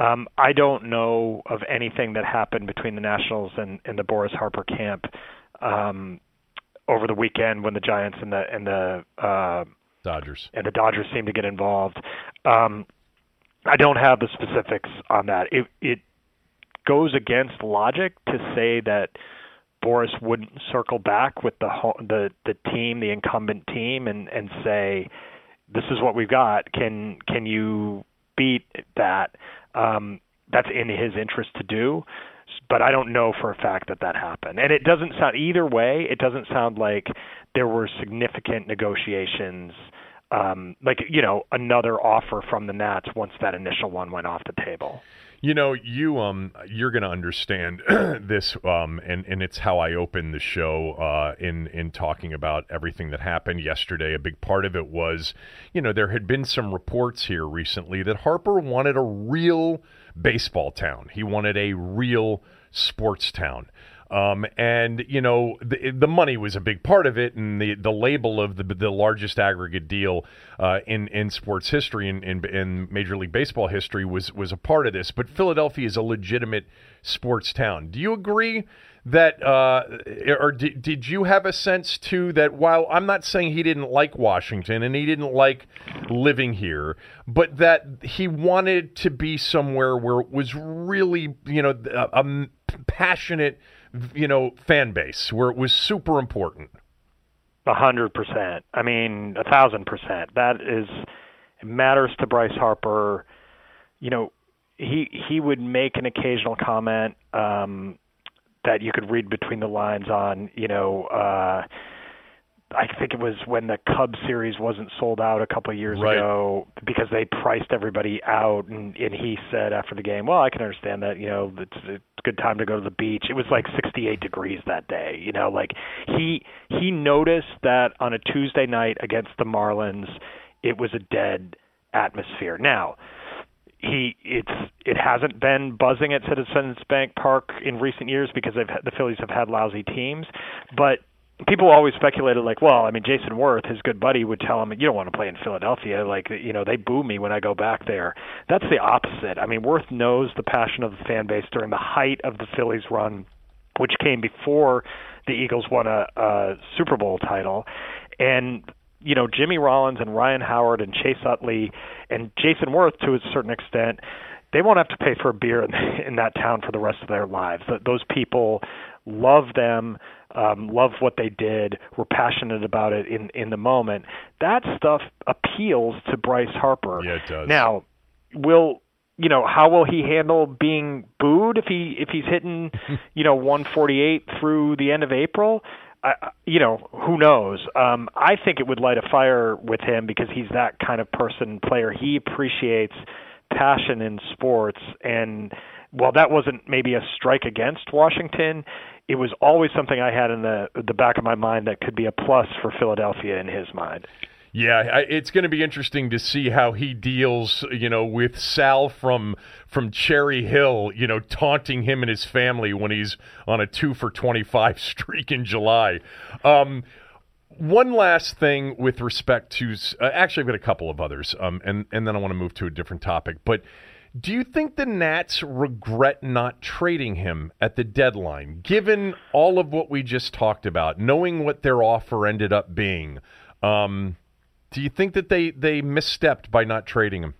Um, I don't know of anything that happened between the Nationals and, and the Boras Harper camp um, over the weekend when the Giants and the and the uh, Dodgers. and the Dodgers seem to get involved. Um, I don't have the specifics on that. It it goes against logic to say that Boras wouldn't circle back with the the the team, the incumbent team, and and say, "This is what we've got. Can can you beat that?" Um, that's in his interest to do, but I don't know for a fact that that happened. And it doesn't sound either way. It doesn't sound like there were significant negotiations. Um, like you know, another offer from the Nats once that initial one went off the table. You know, you um, you're to understand *clears throat* this, um, and and it's how I opened the show uh, in in talking about everything that happened yesterday. A big part of it was, you know, there had been some reports here recently that Harper wanted a real baseball town. He wanted a real sports town. Um, and you know the, the money was a big part of it, and the, the label of the the largest aggregate deal uh, in in sports history and in, in, in Major League Baseball history was was a part of this. But Philadelphia is a legitimate sports town. Do you agree that, uh, or did, did you have a sense too that while I'm not saying he didn't like Washington and he didn't like living here, but that he wanted to be somewhere where it was really you know a, a passionate you know, fan base where it was super important. A hundred percent. I mean, a thousand percent. That is it matters to Bryce Harper. You know, he he would make an occasional comment um, that you could read between the lines on. You know, uh, I think it was when the Cubs series wasn't sold out a couple of years Right. ago because they priced everybody out, and, and he said after the game, "Well, I can understand that. You know, it's, it's a good time to go to the beach." It was like 68 degrees that day. You know, like he he noticed that on a Tuesday night against the Marlins, it was a dead atmosphere. Now, he it's it hasn't been buzzing at Citizens Bank Park in recent years because they've the Phillies have had lousy teams, but people always speculated like, well, I mean, Jayson Werth, his good buddy, would tell him, you don't want to play in Philadelphia. Like, you know, they boo me when I go back there. That's the opposite. I mean, Werth knows the passion of the fan base during the height of the Phillies run, which came before the Eagles won a, a Super Bowl title, and you know, Jimmy Rollins and Ryan Howard and Chase Utley and Jayson Werth to a certain extent, they won't have to pay for a beer in, *laughs* in that town for the rest of their lives. Those people love them, um, love what they did, were passionate about it in in the moment. That stuff appeals to Bryce Harper. Yeah, it does. Now, will you know how will he handle being booed if he if he's hitting *laughs* you know 148 through the end of April? I, I- you know, who knows? Um, I think it would light a fire with him because he's that kind of person, player. He appreciates passion in sports, and while that wasn't maybe a strike against Washington, it was always something I had in the the back of my mind that could be a plus for Philadelphia in his mind. Yeah, it's going to be interesting to see how he deals, you know, with Sal from from Cherry Hill, you know, taunting him and his family when he's on a two for twenty five *laughs* streak in July. Um, one last thing with respect to, uh, actually, I've got a couple of others, um, and and then I want to move to a different topic. But do you think the Nats regret not trading him at the deadline, given all of what we just talked about, knowing what their offer ended up being? Um, do you think that they they misstepped by not trading him?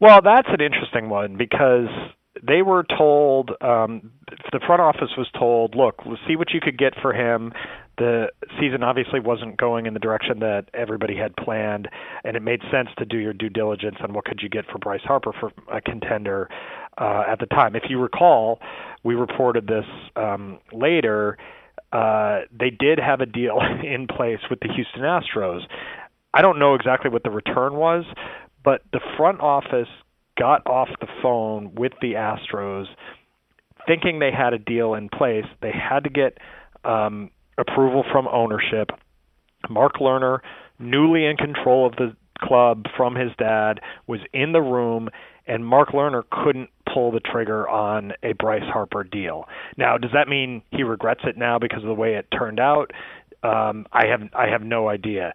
Well, that's an interesting one because they were told um, the front office was told, look, let's see what you could get for him. The season obviously wasn't going in the direction that everybody had planned, and it made sense to do your due diligence on what could you get for Bryce Harper for a contender uh, at the time. If you recall, we reported this um, later. Uh, they did have a deal *laughs* in place with the Houston Astros. I don't know exactly what the return was, but the front office got off the phone with the Astros thinking they had a deal in place. They had to get um, approval from ownership. Mark Lerner, newly in control of the club from his dad, was in the room, and Mark Lerner couldn't pull the trigger on a Bryce Harper deal. Now, does that mean he regrets it now because of the way it turned out? Um, I have I have no idea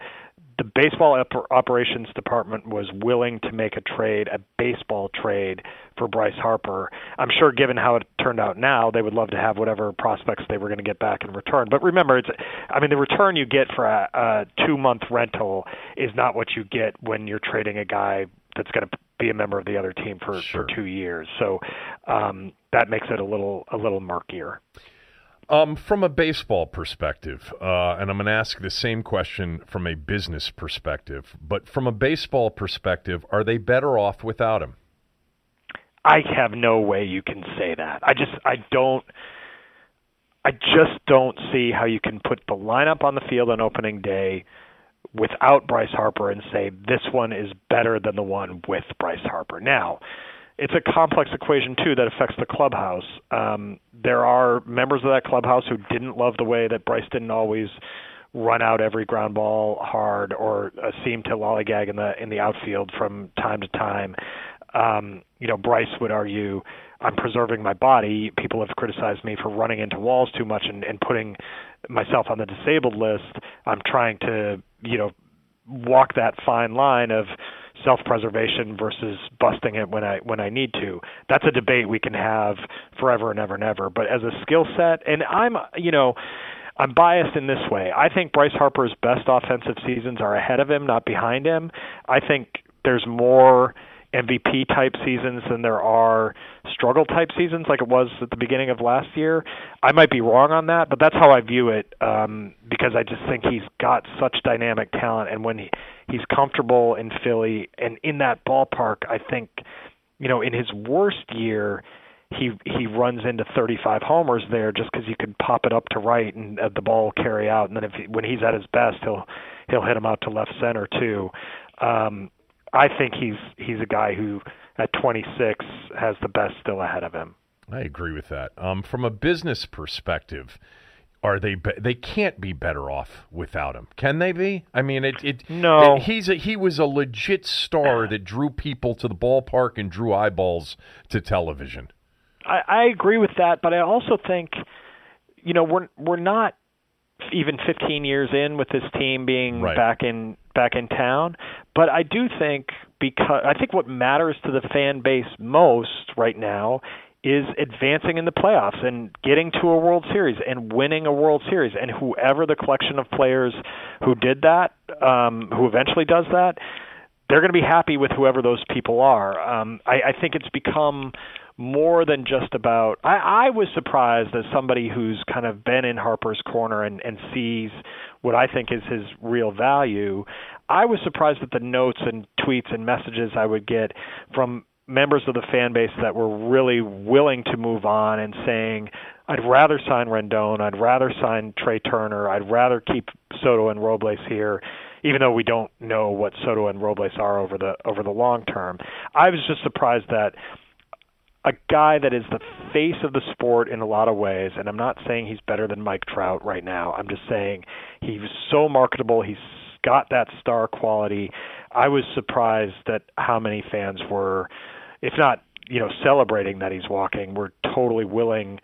the baseball op- operations department was willing to make a trade, a baseball trade for Bryce Harper. I'm sure, given how it turned out now, they would love to have whatever prospects they were going to get back in return. But remember, it's I mean, the return you get for a, a two month rental is not what you get when you're trading a guy that's going to be a member of the other team for Sure. for two years. So um, that makes it a little a little murkier. Um, from a baseball perspective, uh, and I'm going to ask the same question from a business perspective, but from a baseball perspective, are they better off without him? I have no way you can say that. I just I don't I just don't see how you can put the lineup on the field on opening day without Bryce Harper and say this one is better than the one with Bryce Harper. Now, it's a complex equation too that affects the clubhouse. Um, there are members of that clubhouse who didn't love the way that Bryce didn't always run out every ground ball hard or uh, seem to lollygag in the in the outfield from time to time. Um, you know, Bryce would argue, I'm preserving my body. People have criticized me for running into walls too much and, and putting myself on the disabled list. I'm trying to, you know, walk that fine line of self-preservation versus busting it when I when I need to. That's a debate we can have forever and ever and ever. But as a skill set, and I'm, you know, I'm biased in this way. I think Bryce Harper's best offensive seasons are ahead of him, not behind him. I think there's more MVP type seasons than there are struggle type seasons like it was at the beginning of last year. I might be wrong on that, but that's how I view it um because I just think he's got such dynamic talent and when he, he's comfortable in Philly and in that ballpark, I think you know, in his worst year, he he runs into 35 homers there just because you can pop it up to right and uh, the ball will carry out, and then if he, when he's at his best, he'll he'll hit him out to left center too. Um, I think he's he's a guy who at 26 has the best still ahead of him. I agree with that. Um, from a business perspective, are they? Be- they can't be better off without him, can they be? I mean, it. it no, it, he's a, he was a legit star that drew people to the ballpark and drew eyeballs to television. I, I agree with that, but I also think, you know, we're we're not even 15 years in with this team being right. back in back in town. But I do think because I think what matters to the fan base most right now is advancing in the playoffs and getting to a World Series and winning a World Series. And whoever the collection of players who did that, um, who eventually does that, they're going to be happy with whoever those people are. Um, I, I think it's become more than just about. I, I was surprised as somebody who's kind of been in Harper's corner and, and sees what I think is his real value. I was surprised at the notes and tweets and messages I would get from members of the fan base that were really willing to move on and saying, I'd rather sign Rendon, I'd rather sign Trea Turner, I'd rather keep Soto and Robles here, even though we don't know what Soto and Robles are over the over the long term. I was just surprised that a guy that is the face of the sport in a lot of ways, and I'm not saying he's better than Mike Trout right now. I'm just saying he's so marketable. He's got that star quality. I was surprised at how many fans were, if not, you know, celebrating that he's walking, were totally willing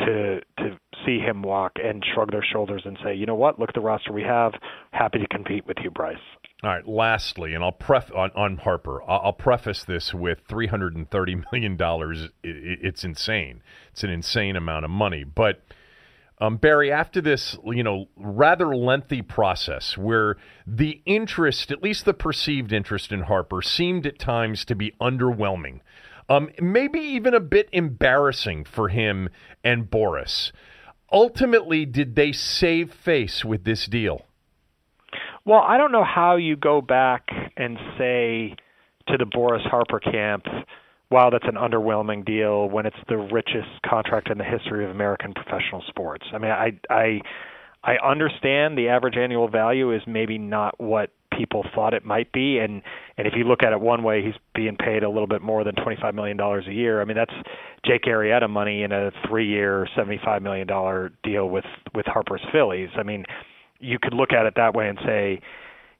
to to see him walk and shrug their shoulders and say, you know what, look at the roster we have. Happy to compete with you, Bryce. All right. Lastly, and I'll pref on, on Harper. I'll, I'll preface this with three hundred and thirty million dollars. It, it's insane. It's an insane amount of money. But um, Barry, after this, you know, rather lengthy process where the interest, at least the perceived interest in Harper, seemed at times to be underwhelming, um, maybe even a bit embarrassing for him and Boras. Ultimately, did they save face with this deal? Well, I don't know how you go back and say to the Boras Harper camp, wow, that's an underwhelming deal when it's the richest contract in the history of American professional sports. I mean, I I I understand the average annual value is maybe not what people thought it might be. And and if you look at it one way he's being paid a little bit more than 25 million dollars a year. I mean that's Jake Arrieta money in a 3-year 75 million dollar deal with with Harper's Phillies. I mean you could look at it that way and say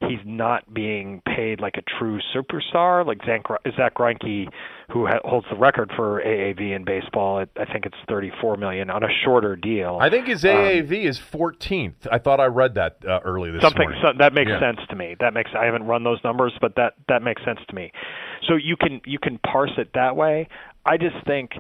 he's not being paid like a true superstar, like Zach, Zack Greinke, who ha- holds the record for AAV in baseball. I think it's 34 million on a shorter deal. I think his AAV um, is 14th. I thought I read that uh, early this something, morning. So that makes yeah. sense to me. That makes I haven't run those numbers, but that that makes sense to me. So you can you can parse it that way. I just think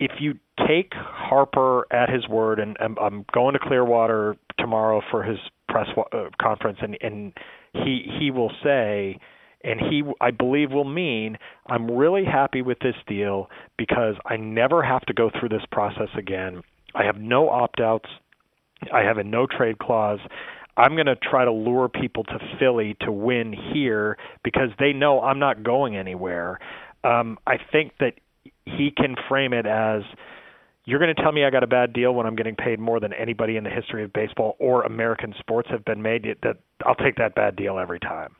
if you take Harper at his word, and, and I'm going to Clearwater tomorrow for his press uh, conference, and, and he he will say, and he I believe will mean I'm really happy with this deal because I never have to go through this process again. I have no opt outs. I have a no trade clause. I'm going to try to lure people to Philly to win here because they know I'm not going anywhere. Um, I think that he can frame it as you're going to tell me I got a bad deal when I'm getting paid more than anybody in the history of baseball or American sports have been made. That I'll take that bad deal every time.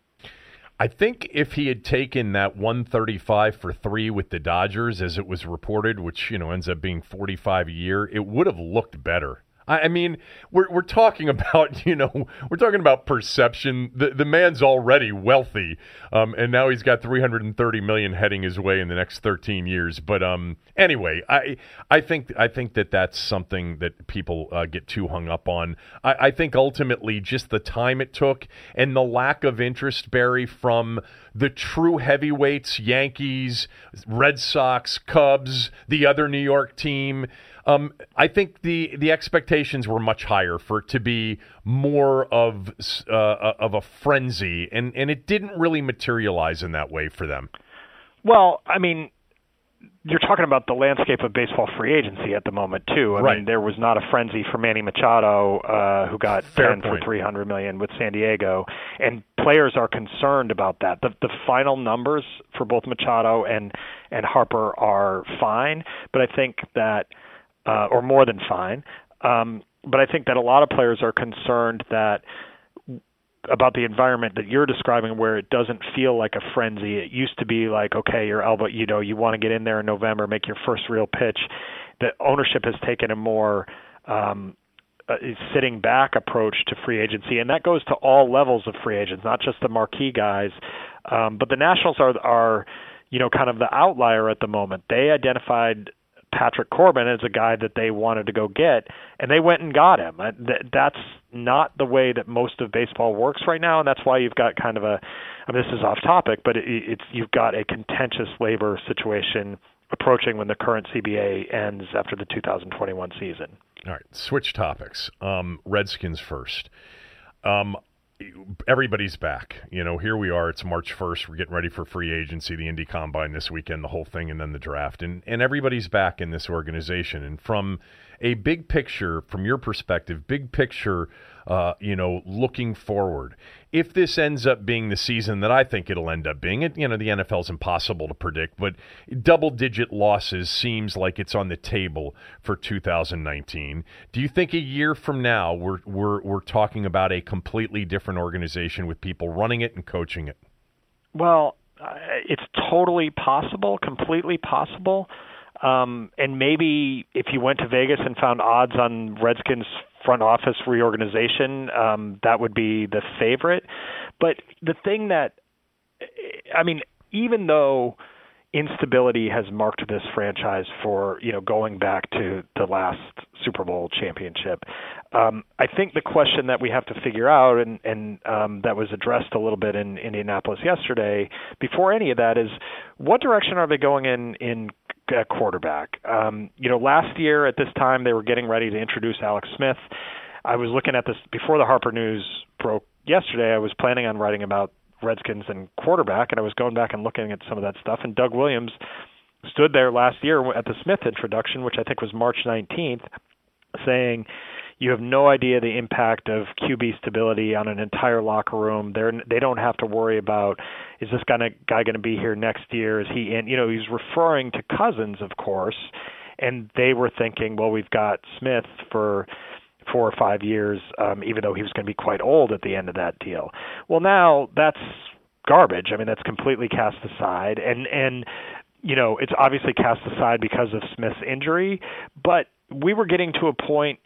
I think if he had taken that 135 for three with the Dodgers, as it was reported, which you know ends up being 45 a year, it would have looked better. I mean, we're we're talking *laughs* about you know we're talking about perception. The the man's already wealthy, um, and now he's got 330 million heading his way in the next 13 years. But um, anyway, I I think I think that that's something that people uh, get too hung up on. I, I think ultimately just the time it took and the lack of interest, Barry, from the true heavyweights, Yankees, Red Sox, Cubs, the other New York team. Um, I think the the expectations were much higher for it to be more of uh, uh, of a frenzy, and and it didn't really materialize in that way for them. Well, I mean, you're talking about the landscape of baseball free agency at the moment too. I right. mean, there was not a frenzy for Manny Machado, uh, who got Fair ten point. for three hundred million with San Diego, and players are concerned about that. The the final numbers for both Machado and and Harper are fine, but I think that, uh, or more than fine. Um, but I think that a lot of players are concerned that about the environment that you're describing where it doesn't feel like a frenzy. It used to be like, okay, your elbow, you know, you want to get in there in November, make your first real pitch. The ownership has taken a more um, uh, sitting back approach to free agency, and that goes to all levels of free agents, not just the marquee guys. Um, but the Nationals are are you know kind of the outlier at the moment. They identified Patrick Corbin is a guy that they wanted to go get, and they went and got him. That's not the way that most of baseball works right now, and that's why you've got kind of a. I mean, this is off topic, but it, it's you've got a contentious labor situation approaching when the current CBA ends after the 2021 season. All right, switch topics. Um, Redskins first. Um, everybody's back. You know, here we are. It's March 1st. We're getting ready for free agency, the Indy Combine this weekend, the whole thing, and then the draft. And, and everybody's back in this organization. And from a big picture, from your perspective, big picture, uh, you know, looking forward, if this ends up being the season that I think it'll end up being, it, you know, the NFL's impossible to predict, but double digit losses seems like it's on the table for 2019. Do you think a year from now we're, we're, we're talking about a completely different organization with people running it and coaching it? Well, uh, it's totally possible, completely possible. Um, and maybe if you went to Vegas and found odds on Redskins front office reorganization, um, that would be the favorite. But the thing that, I mean, even though instability has marked this franchise for you know going back to the last Super Bowl championship. Um, I think the question that we have to figure out, and and um, that was addressed a little bit in Indianapolis yesterday, before any of that, is what direction are they going in in quarterback? Um, you know, last year at this time they were getting ready to introduce Alex Smith. I was looking at this before the Harper news broke yesterday. I was planning on writing about Redskins and quarterback, and I was going back and looking at some of that stuff. And Doug Williams stood there last year at the Smith introduction, which I think was March 19th, saying, "You have no idea the impact of QB stability on an entire locker room. They're they don't have to worry about is this guy guy going to be here next year? Is he in? You know, he's referring to Cousins, of course, and they were thinking, well, we've got Smith for." four or five years, um, even though he was going to be quite old at the end of that deal. Well, now that's garbage. I mean, that's completely cast aside, and and you know it's obviously cast aside because of Smith's injury, but we were getting to a point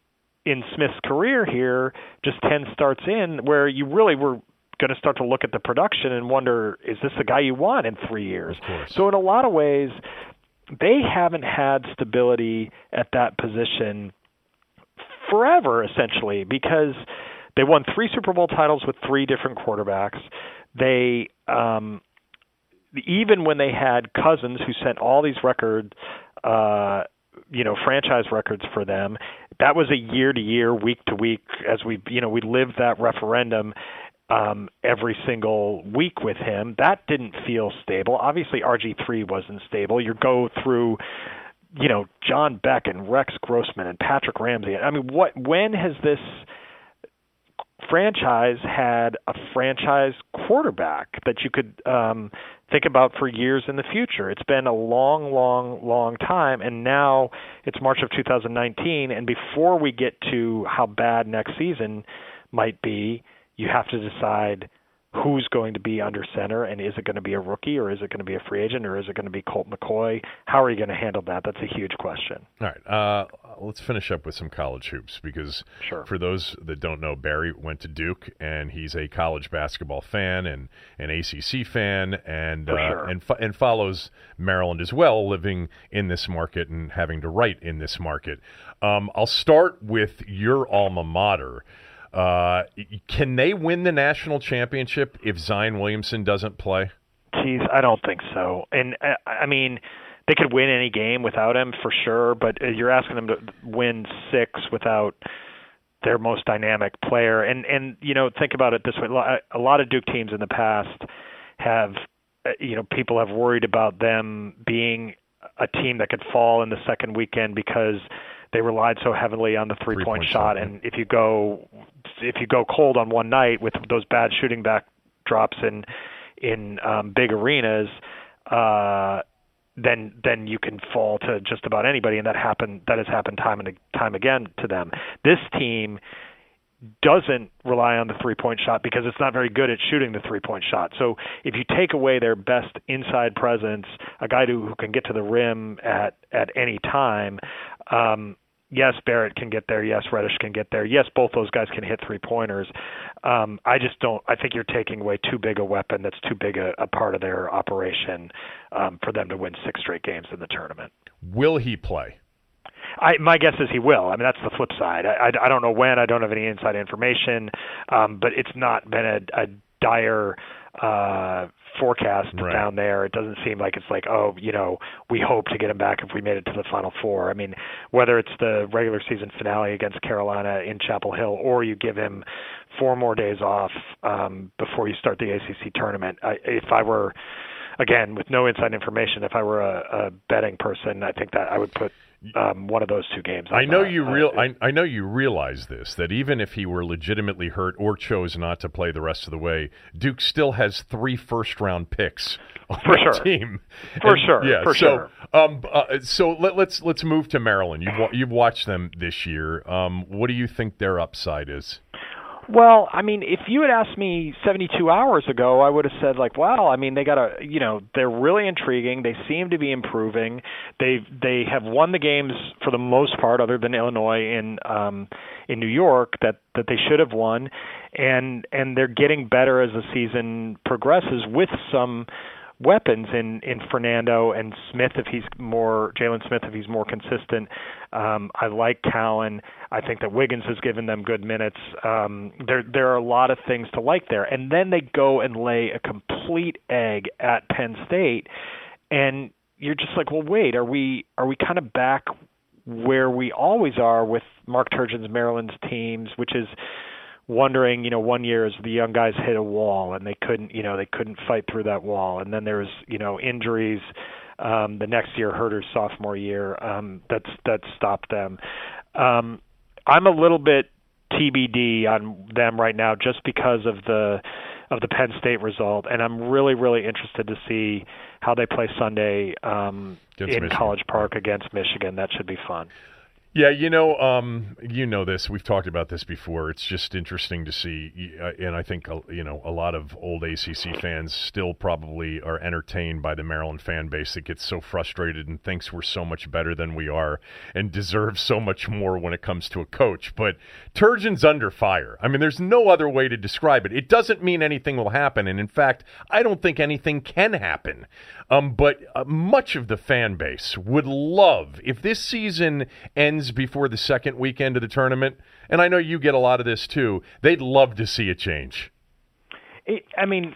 in Smith's career here, just ten starts in, where you really were going to start to look at the production and wonder, is this the guy you want in three years? So in a lot of ways, they haven't had stability at that position forever essentially because they won three Super Bowl titles with three different quarterbacks. They um even when they had Cousins who sent all these records uh you know franchise records for them that was a year to year week to week as we you know we lived that referendum um every single week with him that didn't feel stable obviously RG3 wasn't stable you go through you know John Beck and Rex Grossman and Patrick Ramsey. I mean, what when has this franchise had a franchise quarterback that you could um think about for years in the future? It's been a long, long, long time and now it's March of 2019 and before we get to how bad next season might be, you have to decide who's going to be under center and is it going to be a rookie or is it going to be a free agent or is it going to be Colt McCoy? How are you going to handle that? That's a huge question. All right. Uh, let's finish up with some college hoops because sure. for those that don't know, Barry went to Duke and he's a college basketball fan and an ACC fan and uh, sure. and fo- and follows Maryland as well, living in this market and having to write in this market. Um, I'll start with your alma mater. Uh, can they win the national championship if Zion Williamson doesn't play? Geez, I don't think so. And uh, I mean, they could win any game without him for sure, but you're asking them to win six without their most dynamic player. And and you know, think about it this way: a lot of Duke teams in the past have, uh, you know, people have worried about them being a team that could fall in the second weekend because they relied so heavily on the three, Three-point point shot, shot. And if you go if you go cold on one night with those bad shooting back drops in in um, big arenas, uh, then then you can fall to just about anybody, and that happened. That has happened time and time again to them. This team doesn't rely on the three point shot because it's not very good at shooting the three point shot. So if you take away their best inside presence, a guy who, who can get to the rim at at any time, um, yes, Barrett can get there. Yes, Reddish can get there. Yes, both those guys can hit three pointers. Um, I just don't. I think you're taking away too big a weapon. That's too big a, a part of their operation um, for them to win six straight games in the tournament. Will he play? I, my guess is he will. I mean, that's the flip side. I, I, I don't know when. I don't have any inside information, um, but it's not been a, a dire uh, forecast Right. down there. It doesn't seem like it's like, oh, you know, we hope to get him back if we made it to the Final Four. I mean, whether it's the regular season finale against Carolina in Chapel Hill, or you give him four more days off um, before you start the ACC tournament. I, if I were again with no inside information if i were a, a betting person i think that i would put um, one of those two games I on know the- you uh, real. I, I know you realize this that even if he were legitimately hurt or chose not to play the rest of the way, Duke still has three first round picks on For sure. team. For And- sure, Yeah. for so, sure. Um. Uh, so let, let's let's move to Maryland. You've you've watched them this year. Um. What do you think their upside is? Well, I mean, if you had asked me 72 hours ago, I would have said like, "Wow, I mean, they got a, you know, they're really intriguing. They seem to be improving. They they have won the games for the most part, other than Illinois in um, in New York that that they should have won, and and they're getting better as the season progresses with some weapons in in Fernando and Smith if he's more Jalen Smith if he's more consistent. Um, I like Cowan. I think that Wiggins has given them good minutes. Um, there there are a lot of things to like there, and then they go and lay a complete egg at Penn State, and you're just like, well, wait, are we are we kind of back where we always are with Mark Turgeon's Maryland's teams, which is wondering, you know, one year as the young guys hit a wall and they couldn't, you know, they couldn't fight through that wall, and then there was, you know, injuries. Um, the next year, Huerter's sophomore year, um, that's that stopped them. Um, I'm a little bit TBD on them right now, just because of the of the Penn State result, and I'm really, really interested to see how they play Sunday um, in Michigan. College Park against Michigan. That should be fun. Yeah, you know, um, you know this. We've talked about this before. It's just interesting to see, uh, and I think uh, you know a lot of old ACC fans still probably are entertained by the Maryland fan base that gets so frustrated and thinks we're so much better than we are and deserves so much more when it comes to a coach. But Turgeon's under fire. I mean, there's no other way to describe it. It doesn't mean anything will happen, and in fact, I don't think anything can happen. Um, but uh, much of the fan base would love if this season ends before the second weekend of the tournament. And I know you get a lot of this too. They'd love to see a change. It, I mean,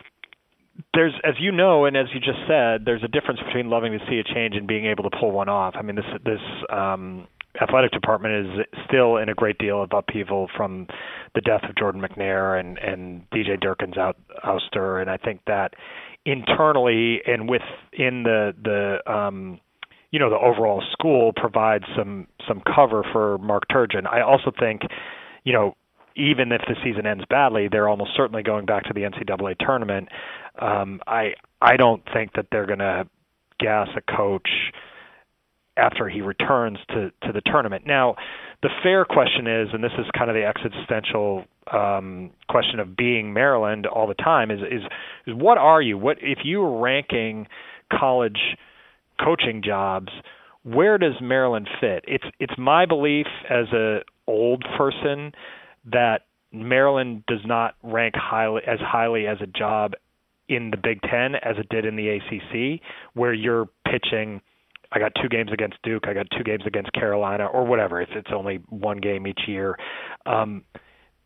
there's, as you know, and as you just said, there's a difference between loving to see a change and being able to pull one off. I mean, this this um, athletic department is still in a great deal of upheaval from the death of Jordan McNair and and DJ Durkin's out ouster, and I think that internally and within the the um, you know the overall school provides some some cover for Mark Turgeon. I also think, you know, even if the season ends badly, they're almost certainly going back to the NCAA tournament. Um, I I don't think that they're going to gas a coach after he returns to to the tournament. Now, the fair question is, and this is kind of the existential um, question of being Maryland all the time, is is is what are you? What if you were ranking college coaching jobs? Where does Maryland fit? It's it's my belief as a old person that Maryland does not rank highly as highly as a job in the Big Ten as it did in the ACC, where you're pitching. I got two games against Duke. I got two games against Carolina, or whatever. It's it's only one game each year, um,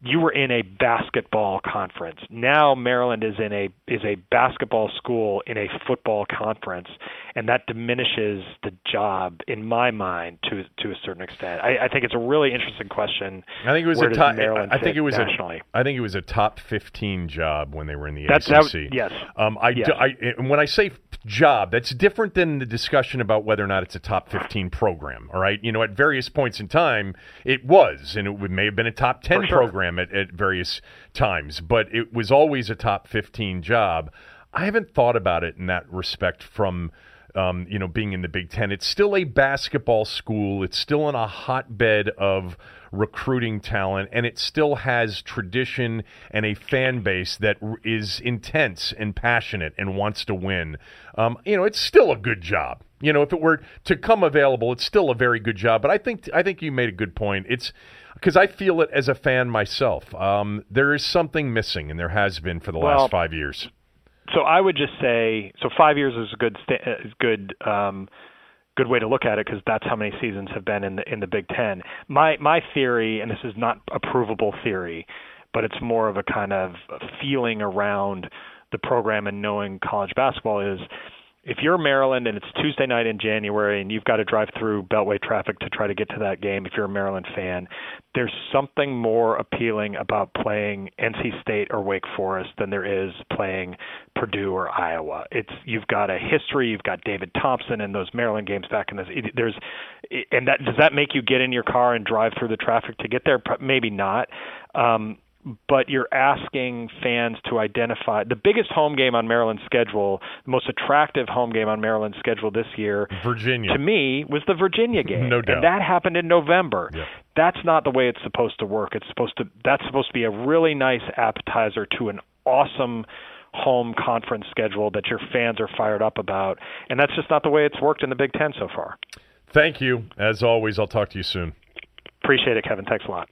you were in a basketball conference. Now Maryland is in a is a basketball school in a football conference, and that diminishes the job in my mind to to a certain extent. I, I think it's a really interesting question. I think it was a top. Maryland I think it was nationally? a. I think it was a top fifteen job when they were in the That's- ACC. that- yes. Um, I, Yes. do- I and when I say job. That's different than the discussion about whether or not it's a top 15 program. All right. You know, at various points in time, it was, and it may have been a top 10 sure. program at, at various times, but it was always a top 15 job. I haven't thought about it in that respect from. Um, you know, being in the Big Ten, it's still a basketball school. It's still in a hotbed of recruiting talent, and it still has tradition and a fan base that is intense and passionate and wants to win. Um, you know, it's still a good job. You know, if it were to come available, it's still a very good job. But I think I think you made a good point. It's because I feel it as a fan myself. Um, there is something missing, and there has been for the Well, last five years. so I would just say so five years is a good sta- uh, is good um, good way to look at it because that's how many seasons have been in the in the Big Ten. My my theory, and this is not a provable theory, but it's more of a kind of feeling around the program and knowing college basketball is if you're Maryland and it's Tuesday night in January and you've got to drive through Beltway traffic to try to get to that game, if you're a Maryland fan, there's something more appealing about playing NC State or Wake Forest than there is playing Purdue or Iowa. It's you've got a history, you've got David Thompson and those Maryland games back in it- There's and that does that make you get in your car and drive through the traffic to get there? Maybe not. Um, but you're asking fans to identify the biggest home game on Maryland's schedule, the most attractive home game on Maryland's schedule this year, Virginia. to me, was the Virginia game. No doubt. And that happened in November. Yeah. That's not the way it's supposed to work. It's supposed to that's supposed to be a really nice appetizer to an awesome home conference schedule that your fans are fired up about. And that's just not the way it's worked in the Big 10 so far. Thank you. As always, I'll talk to you soon. Appreciate it, Kevin. Thanks a lot.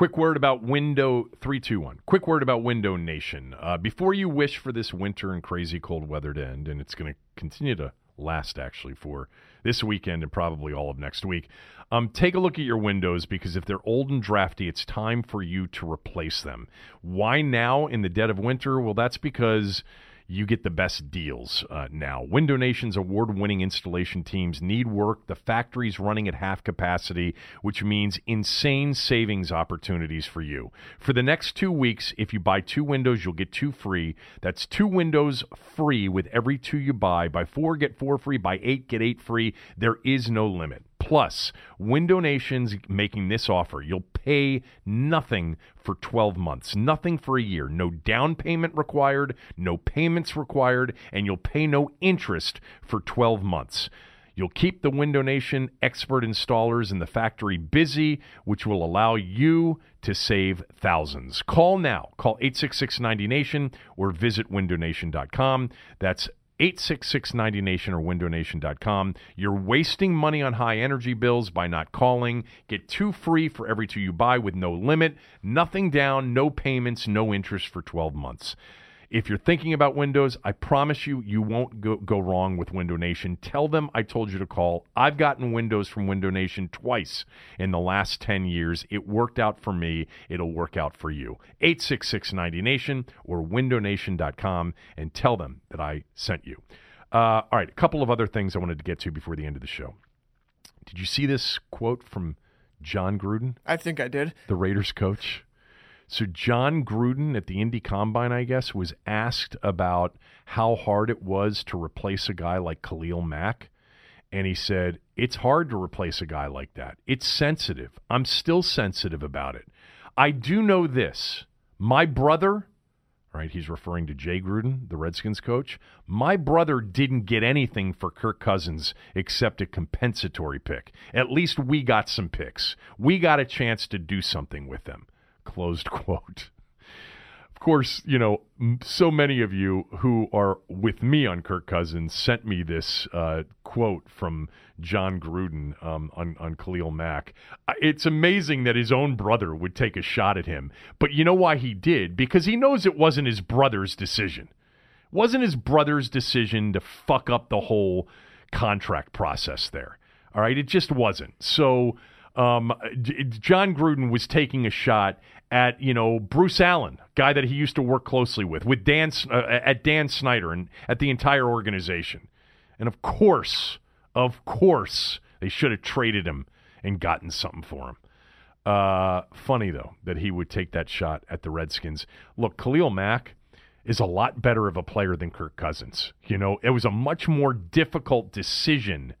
Quick word about Window 321. Quick word about Window Nation. Uh, before you wish for this winter and crazy cold weather to end, and it's going to continue to last actually for this weekend and probably all of next week, um, take a look at your windows because if they're old and drafty, it's time for you to replace them. Why now in the dead of winter? Well, that's because you get the best deals uh, now. Window Nation's award winning installation teams need work. The factory's running at half capacity, which means insane savings opportunities for you. For the next two weeks, if you buy two windows, you'll get two free. That's two windows free with every two you buy. Buy four, get four free. Buy eight, get eight free. There is no limit. Plus, Window Nation's making this offer. You'll pay nothing for 12 months, nothing for a year. No down payment required, no payments required, and you'll pay no interest for 12 months. You'll keep the Window Nation expert installers in the factory busy, which will allow you to save thousands. Call now. Call 866-90-NATION or visit windownation.com. That's 866-90nation or windownation.com. You're wasting money on high energy bills by not calling. Get two free for every two you buy with no limit, nothing down, no payments, no interest for 12 months. If you're thinking about Windows, I promise you, you won't go, go wrong with Window Nation. Tell them I told you to call. I've gotten Windows from Window Nation twice in the last 10 years. It worked out for me. It'll work out for you. 866-90Nation or windownation.com and tell them that I sent you. Uh, all right, a couple of other things I wanted to get to before the end of the show. Did you see this quote from Jon Gruden? I think I did. the Raiders coach. So Jon Gruden at the Indy Combine, I guess, was asked about how hard it was to replace a guy like Khalil Mack. And he said, It's hard to replace a guy like that. It's sensitive. I'm still sensitive about it. I do know this. My brother, right, he's referring to Jay Gruden, the Redskins coach. My brother didn't get anything for Kirk Cousins except a compensatory pick. At least we got some picks. We got a chance to do something with them. Closed *laughs* quote. Of course, you know, so many of you who are with me on Kirk Cousins sent me this uh, quote from Jon Gruden um, on, on Khalil Mack. It's amazing that his own brother would take a shot at him. But you know why he did? Because he knows it wasn't his brother's decision. It wasn't his brother's decision to fuck up the whole contract process there. All right, it just wasn't. So um, Jon Gruden was taking a shot at you know Bruce Allen, guy that he used to work closely with, with Dan uh, at Dan Snyder and at the entire organization. And of course, of course, they should have traded him and gotten something for him. Uh, funny though that he would take that shot at the Redskins. Look, Khalil Mack is a lot better of a player than Kirk Cousins. You know, it was a much more difficult decision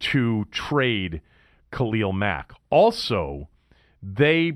to trade Khalil Mack. Also, they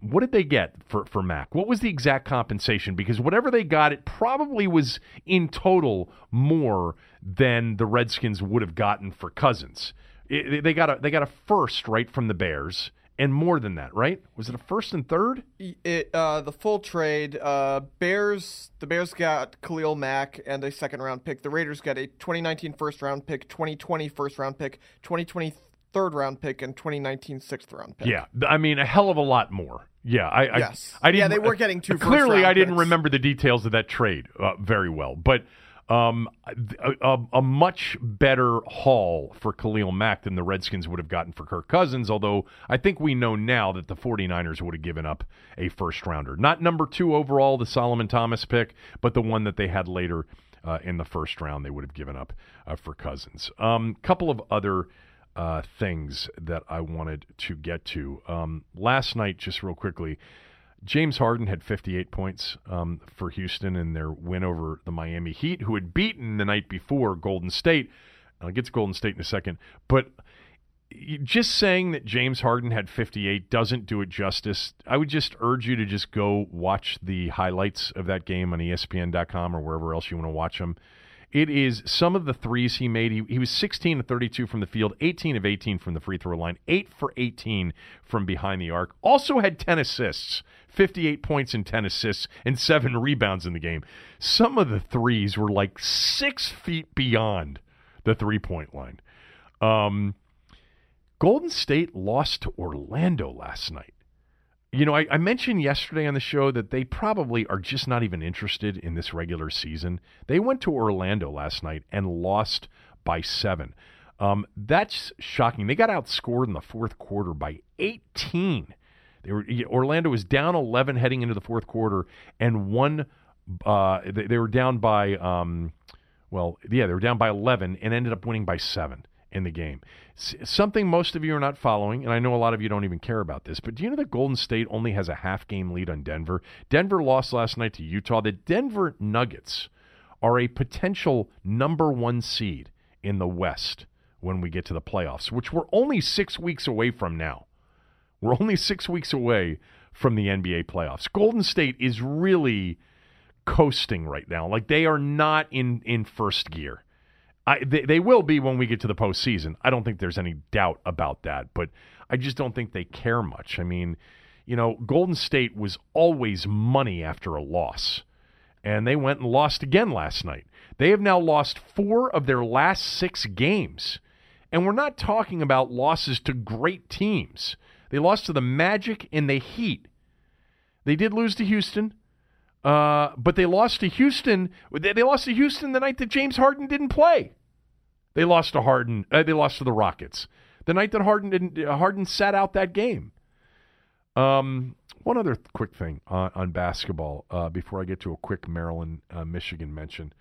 what did they get for, for Mack? What was the exact compensation? Because whatever they got, it probably was in total more than the Redskins would have gotten for Cousins. It, they got a they got a first right from the Bears, and more than that, right? Was it a first and third? It uh, the full trade. Uh, Bears the Bears got Khalil Mack and a second round pick. The Raiders got a 2019 first round pick, 2020 first round pick, 2020 third round pick, and 2019 sixth round pick. Yeah, I mean a hell of a lot more. Yeah, I, yes. I, I didn't. Yeah, they were getting two. Clearly, I didn't picks. remember the details of that trade uh, very well, but um, a, a, a, much better haul for Khalil Mack than the Redskins would have gotten for Kirk Cousins, although I think we know now that the 49ers would have given up a first rounder. Not number two overall, the Solomon Thomas pick, but the one that they had later uh, in the first round they would have given up uh, for Cousins. A um, couple of other. Uh, things that I wanted to get to. Um, last night, just real quickly, James Harden had 58 points um, for Houston in their win over the Miami Heat, who had beaten the night before Golden State. I'll get to Golden State in a second, but just saying that James Harden had 58 doesn't do it justice. I would just urge you to just go watch the highlights of that game on ESPN.com or wherever else you want to watch them. It is some of the threes he made. He, he was 16 of 32 from the field, 18 of 18 from the free throw line, 8 for 18 from behind the arc. Also had 10 assists, 58 points and 10 assists, and 7 rebounds in the game. Some of the threes were like 6 feet beyond the three point line. Um, Golden State lost to Orlando last night. You know, I, I, mentioned yesterday on the show that they probably are just not even interested in this regular season. They went to Orlando last night and lost by seven. Um, that's shocking. They got outscored in the fourth quarter by 18. They were Orlando was down 11 heading into the fourth quarter and one. Uh, they, they, were down by, um, well, yeah, they were down by 11 and ended up winning by seven in the game. Something most of you are not following, and I know a lot of you don't even care about this, but do you know that Golden State only has a half game lead on Denver? Denver lost last night to Utah. The Denver Nuggets are a potential number one seed in the West when we get to the playoffs, which we're only six weeks away from now. We're only six weeks away from the NBA playoffs. Golden State is really coasting right now. Like they are not in, in first gear. I, they, they will be when we get to the postseason. I don't think there's any doubt about that, but I just don't think they care much. I mean, you know, Golden State was always money after a loss, and they went and lost again last night. They have now lost four of their last six games, and we're not talking about losses to great teams. They lost to the Magic and the Heat. They did lose to Houston. Uh, but they lost to Houston. They, they, lost to Houston the night that James Harden didn't play. They lost to Harden. Uh, they lost to the Rockets the night that Harden didn't. Uh, Harden sat out that game. Um, one other th- quick thing on, on basketball uh, before I get to a quick Maryland uh, Michigan mention.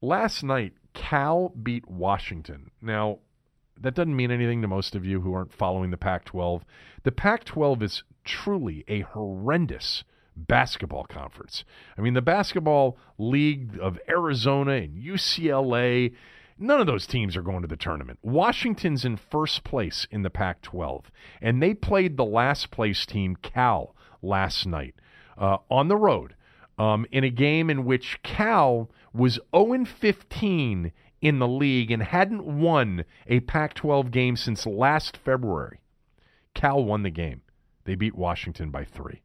Last night, Cal beat Washington. Now, that doesn't mean anything to most of you who aren't following the Pac 12. The Pac 12 is truly a horrendous basketball conference. I mean, the basketball league of Arizona and UCLA, none of those teams are going to the tournament. Washington's in first place in the Pac 12, and they played the last place team, Cal, last night uh, on the road um, in a game in which Cal was 0 15 in the league and hadn't won a Pac 12 game since last February. Cal won the game. They beat Washington by three.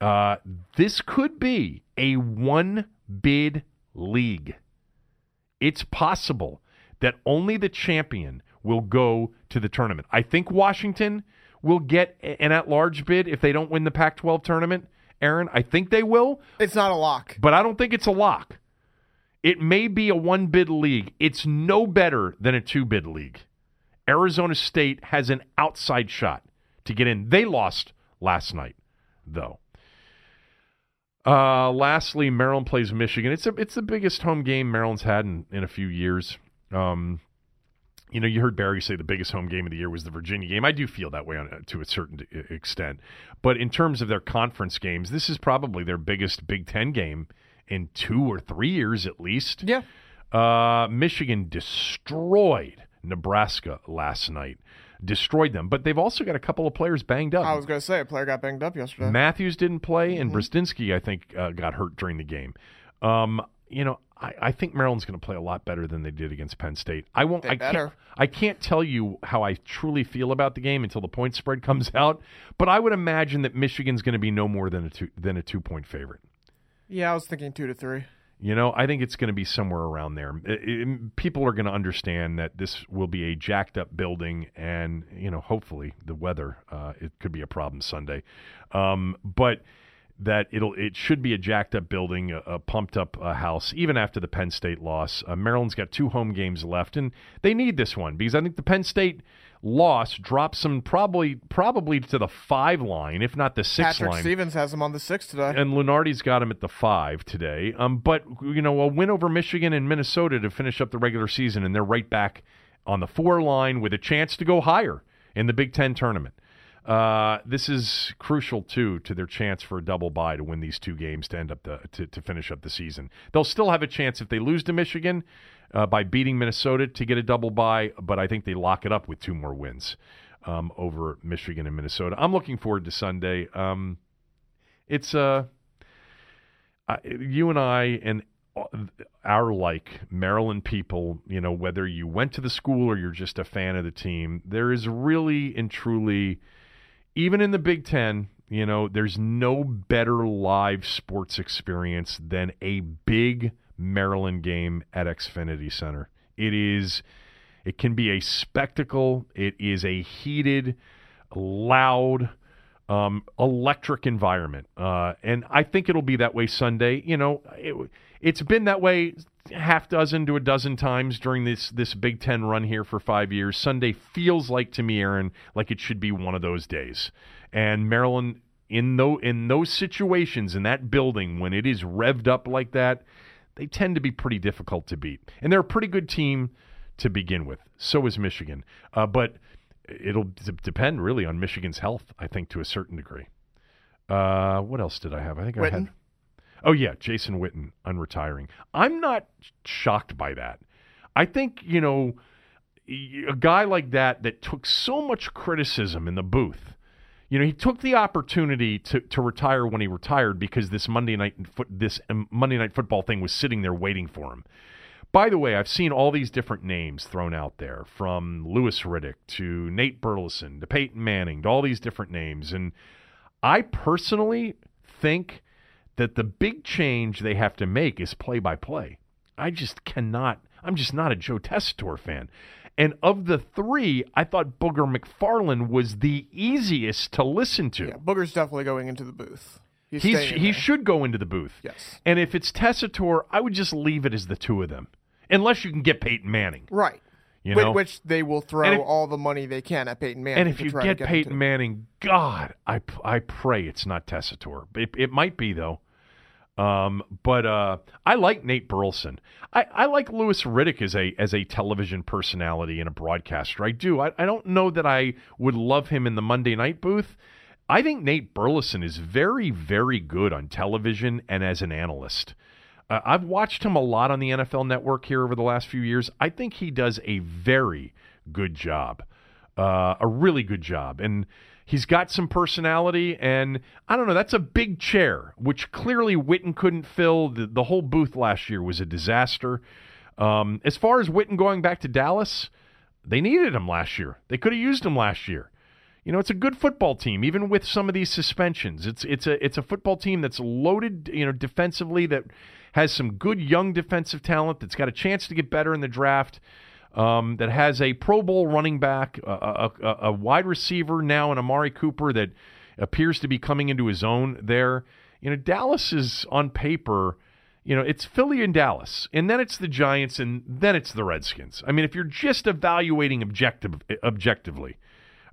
Uh, this could be a one bid league. It's possible that only the champion will go to the tournament. I think Washington will get an at large bid if they don't win the Pac 12 tournament. Aaron, I think they will. It's not a lock. But I don't think it's a lock. It may be a one bid league. It's no better than a two bid league. Arizona State has an outside shot to get in. They lost last night, though. Uh, lastly, Maryland plays Michigan. It's a, it's the biggest home game Maryland's had in, in a few years. Um, you know, you heard Barry say the biggest home game of the year was the Virginia game. I do feel that way on, to a certain extent, but in terms of their conference games, this is probably their biggest Big Ten game in two or three years at least. Yeah. Uh, Michigan destroyed Nebraska last night, destroyed them. But they've also got a couple of players banged up. I was going to say a player got banged up yesterday. Matthews didn't play, and Mm-hmm. Brazdeikis, I think, uh, got hurt during the game. Um, you know, I, I think Maryland's going to play a lot better than they did against Penn State. I won't. They I can't. I can't tell you how I truly feel about the game until the point spread *laughs* comes out. But I would imagine that Michigan's going to be no more than a two than a two point favorite. yeah, I was thinking two to three. You know, I think it's going to be somewhere around there. It- it- people are going to understand that this will be a jacked up building, and you know, hopefully the weather uh, it could be a problem Sunday, um, but that it'll it should be a jacked up building, a, a pumped up uh, house, even after the Penn State loss. Uh, Maryland's got two home games left, and they need this one because I think the Penn State loss drops them probably probably to the five line, if not the six Patrick line Stevens has him on the six today. and Lunardi's got him at the five today. Um, but you know, a win over Michigan and Minnesota to finish up the regular season, and they're right back on the four line with a chance to go higher in the Big Ten tournament. Uh, this is crucial too to their chance for a double bye to win these two games to end up the to, to finish up the season. They'll still have a chance if they lose to Michigan uh, by beating Minnesota to get a double bye, but I think they lock it up with two more wins um, over Michigan and Minnesota. I'm looking forward to Sunday. Um, it's uh, you and I and our like Maryland people, you know, whether you went to the school or you're just a fan of the team, there is really and truly, even in the Big Ten, you know, there's no better live sports experience than a big Maryland game at Xfinity Center. It is, it can be a spectacle. It is a heated, loud, um, electric environment. Uh, and I think it'll be that way Sunday. You know, it, it's been that way half dozen to a dozen times during this this Big Ten run here for five years. Sunday feels like to me, Aaron, like it should be one of those days. And Maryland in those in those situations in that building when it is revved up like that, they tend to be pretty difficult to beat. And they're a pretty good team to begin with. So is Michigan, uh, but it'll d- depend really on Michigan's health, I think, to a certain degree. Uh, what else did I have? I think I had. Oh yeah, Jason Witten unretiring. I'm not shocked by that. I think you know a guy like that that took so much criticism in the booth. You know, he took the opportunity to, to retire when he retired because this Monday night this um, Monday night football thing was sitting there waiting for him. By the way, I've seen all these different names thrown out there from Louis Riddick to Nate Burleson to Peyton Manning to all these different names. And I personally think that the big change they have to make is play by play. I just cannot, I'm just not a Joe Tessitore fan. And of the three, I thought Booger McFarland was the easiest to listen to. Yeah, Booger's definitely going into the booth. He's, He's, he there. should go into the booth. Yes. And if it's Tessitore, I would just leave it as the two of them, unless you can get Peyton Manning. Right. You know, Which they will throw if- all the money they can at Peyton Manning. and if you try to get get Peyton Manning, God, I I pray it's not Tessitore. It, it might be though. Um, but uh, I like Nate Burleson. I, I like Louis Riddick as a as a television personality and a broadcaster. I do. I, I don't know that I would love him in the Monday night booth. I think Nate Burleson is very, very good on television and as an analyst. Uh, I've watched him a lot on the NFL Network here over the last few years. I think he does a very good job, uh, a really good job, and he's got some personality. And I don't know, that's a big chair, which clearly Witten couldn't fill. The, the whole booth last year was a disaster. Um, as far as Witten going back to Dallas, they needed him last year. They could have used him last year. You know, it's a good football team, even with some of these suspensions. It's it's a it's a football team that's loaded, you know, defensively that has some good young defensive talent that's got a chance to get better in the draft. Um, that has a Pro Bowl running back, a, a, a, wide receiver now, and Amari Cooper that appears to be coming into his own there. You know, Dallas is on paper. You know, it's Philly and Dallas, and then it's the Giants, and then it's the Redskins. I mean, if you're just evaluating objective objectively,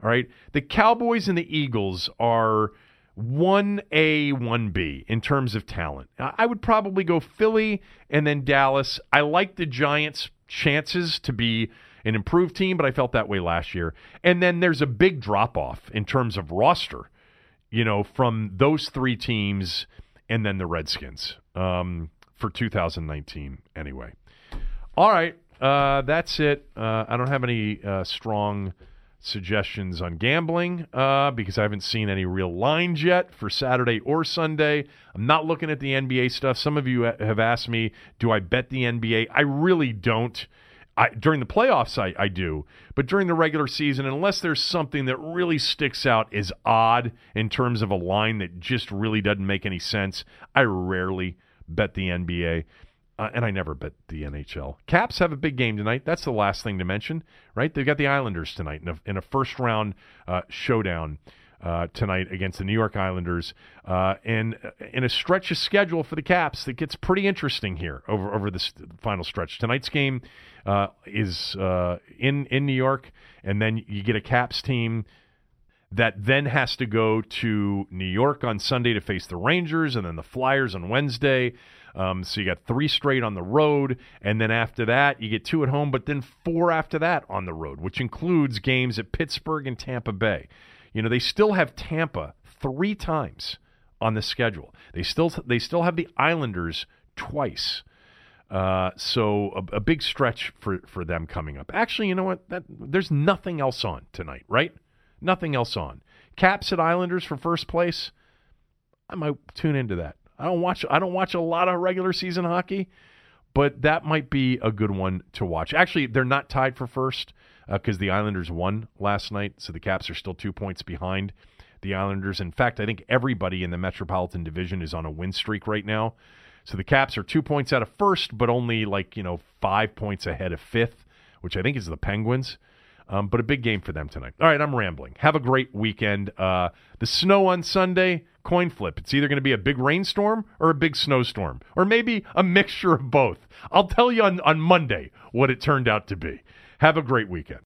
all right. The Cowboys and the Eagles are 1A, 1B in terms of talent. I would probably go Philly and then Dallas. I like the Giants' chances to be an improved team, but I felt that way last year. And then there's a big drop off in terms of roster, you know, from those three teams and then the Redskins. Um, for 2019 anyway. All right, uh, that's it. Uh, I don't have any uh, strong suggestions on gambling uh, because I haven't seen any real lines yet for Saturday or Sunday. I'm not looking at the NBA stuff. Some of you have asked me, do I bet the NBA? I really don't. I, during the playoffs, I, I do, but during the regular season, unless there's something that really sticks out as odd in terms of a line that just really doesn't make any sense, I rarely bet the NBA. Uh, and I never bet the NHL. Caps have a big game tonight. That's the last thing to mention, right? They've got the Islanders tonight in a, in a first round uh, showdown uh, tonight against the New York Islanders, uh, and uh, in a stretch of schedule for the Caps that gets pretty interesting here over over this final stretch. Tonight's game uh, is in in New York, and then you get a Caps team that then has to go to New York on Sunday to face the Rangers, and then the Flyers on Wednesday. Um, so you got three straight on the road, and then after that, you get two at home, but then four after that on the road, which includes games at Pittsburgh and Tampa Bay. You know, they still have Tampa three times on the schedule. They still they still have the Islanders twice. Uh, so a, a, big stretch for, for them coming up. Actually, you know what? That, there's nothing else on tonight, right? Nothing else on. Caps at Islanders for first place. I might tune into that. I don't watch I don't watch a lot of regular season hockey, but that might be a good one to watch. Actually, they're not tied for first because uh, the Islanders won last night, so the Caps are still two points behind the Islanders. In fact, I think everybody in the Metropolitan Division is on a win streak right now. So the Caps are two points out of first, but only like you know five points ahead of fifth, which I think is the Penguins. Um, but a big game for them tonight. All right, I'm rambling. Have a great weekend. Uh, the snow on Sunday, coin flip. It's either going to be a big rainstorm or a big snowstorm, or maybe a mixture of both. I'll tell you on, on Monday what it turned out to be. Have a great weekend.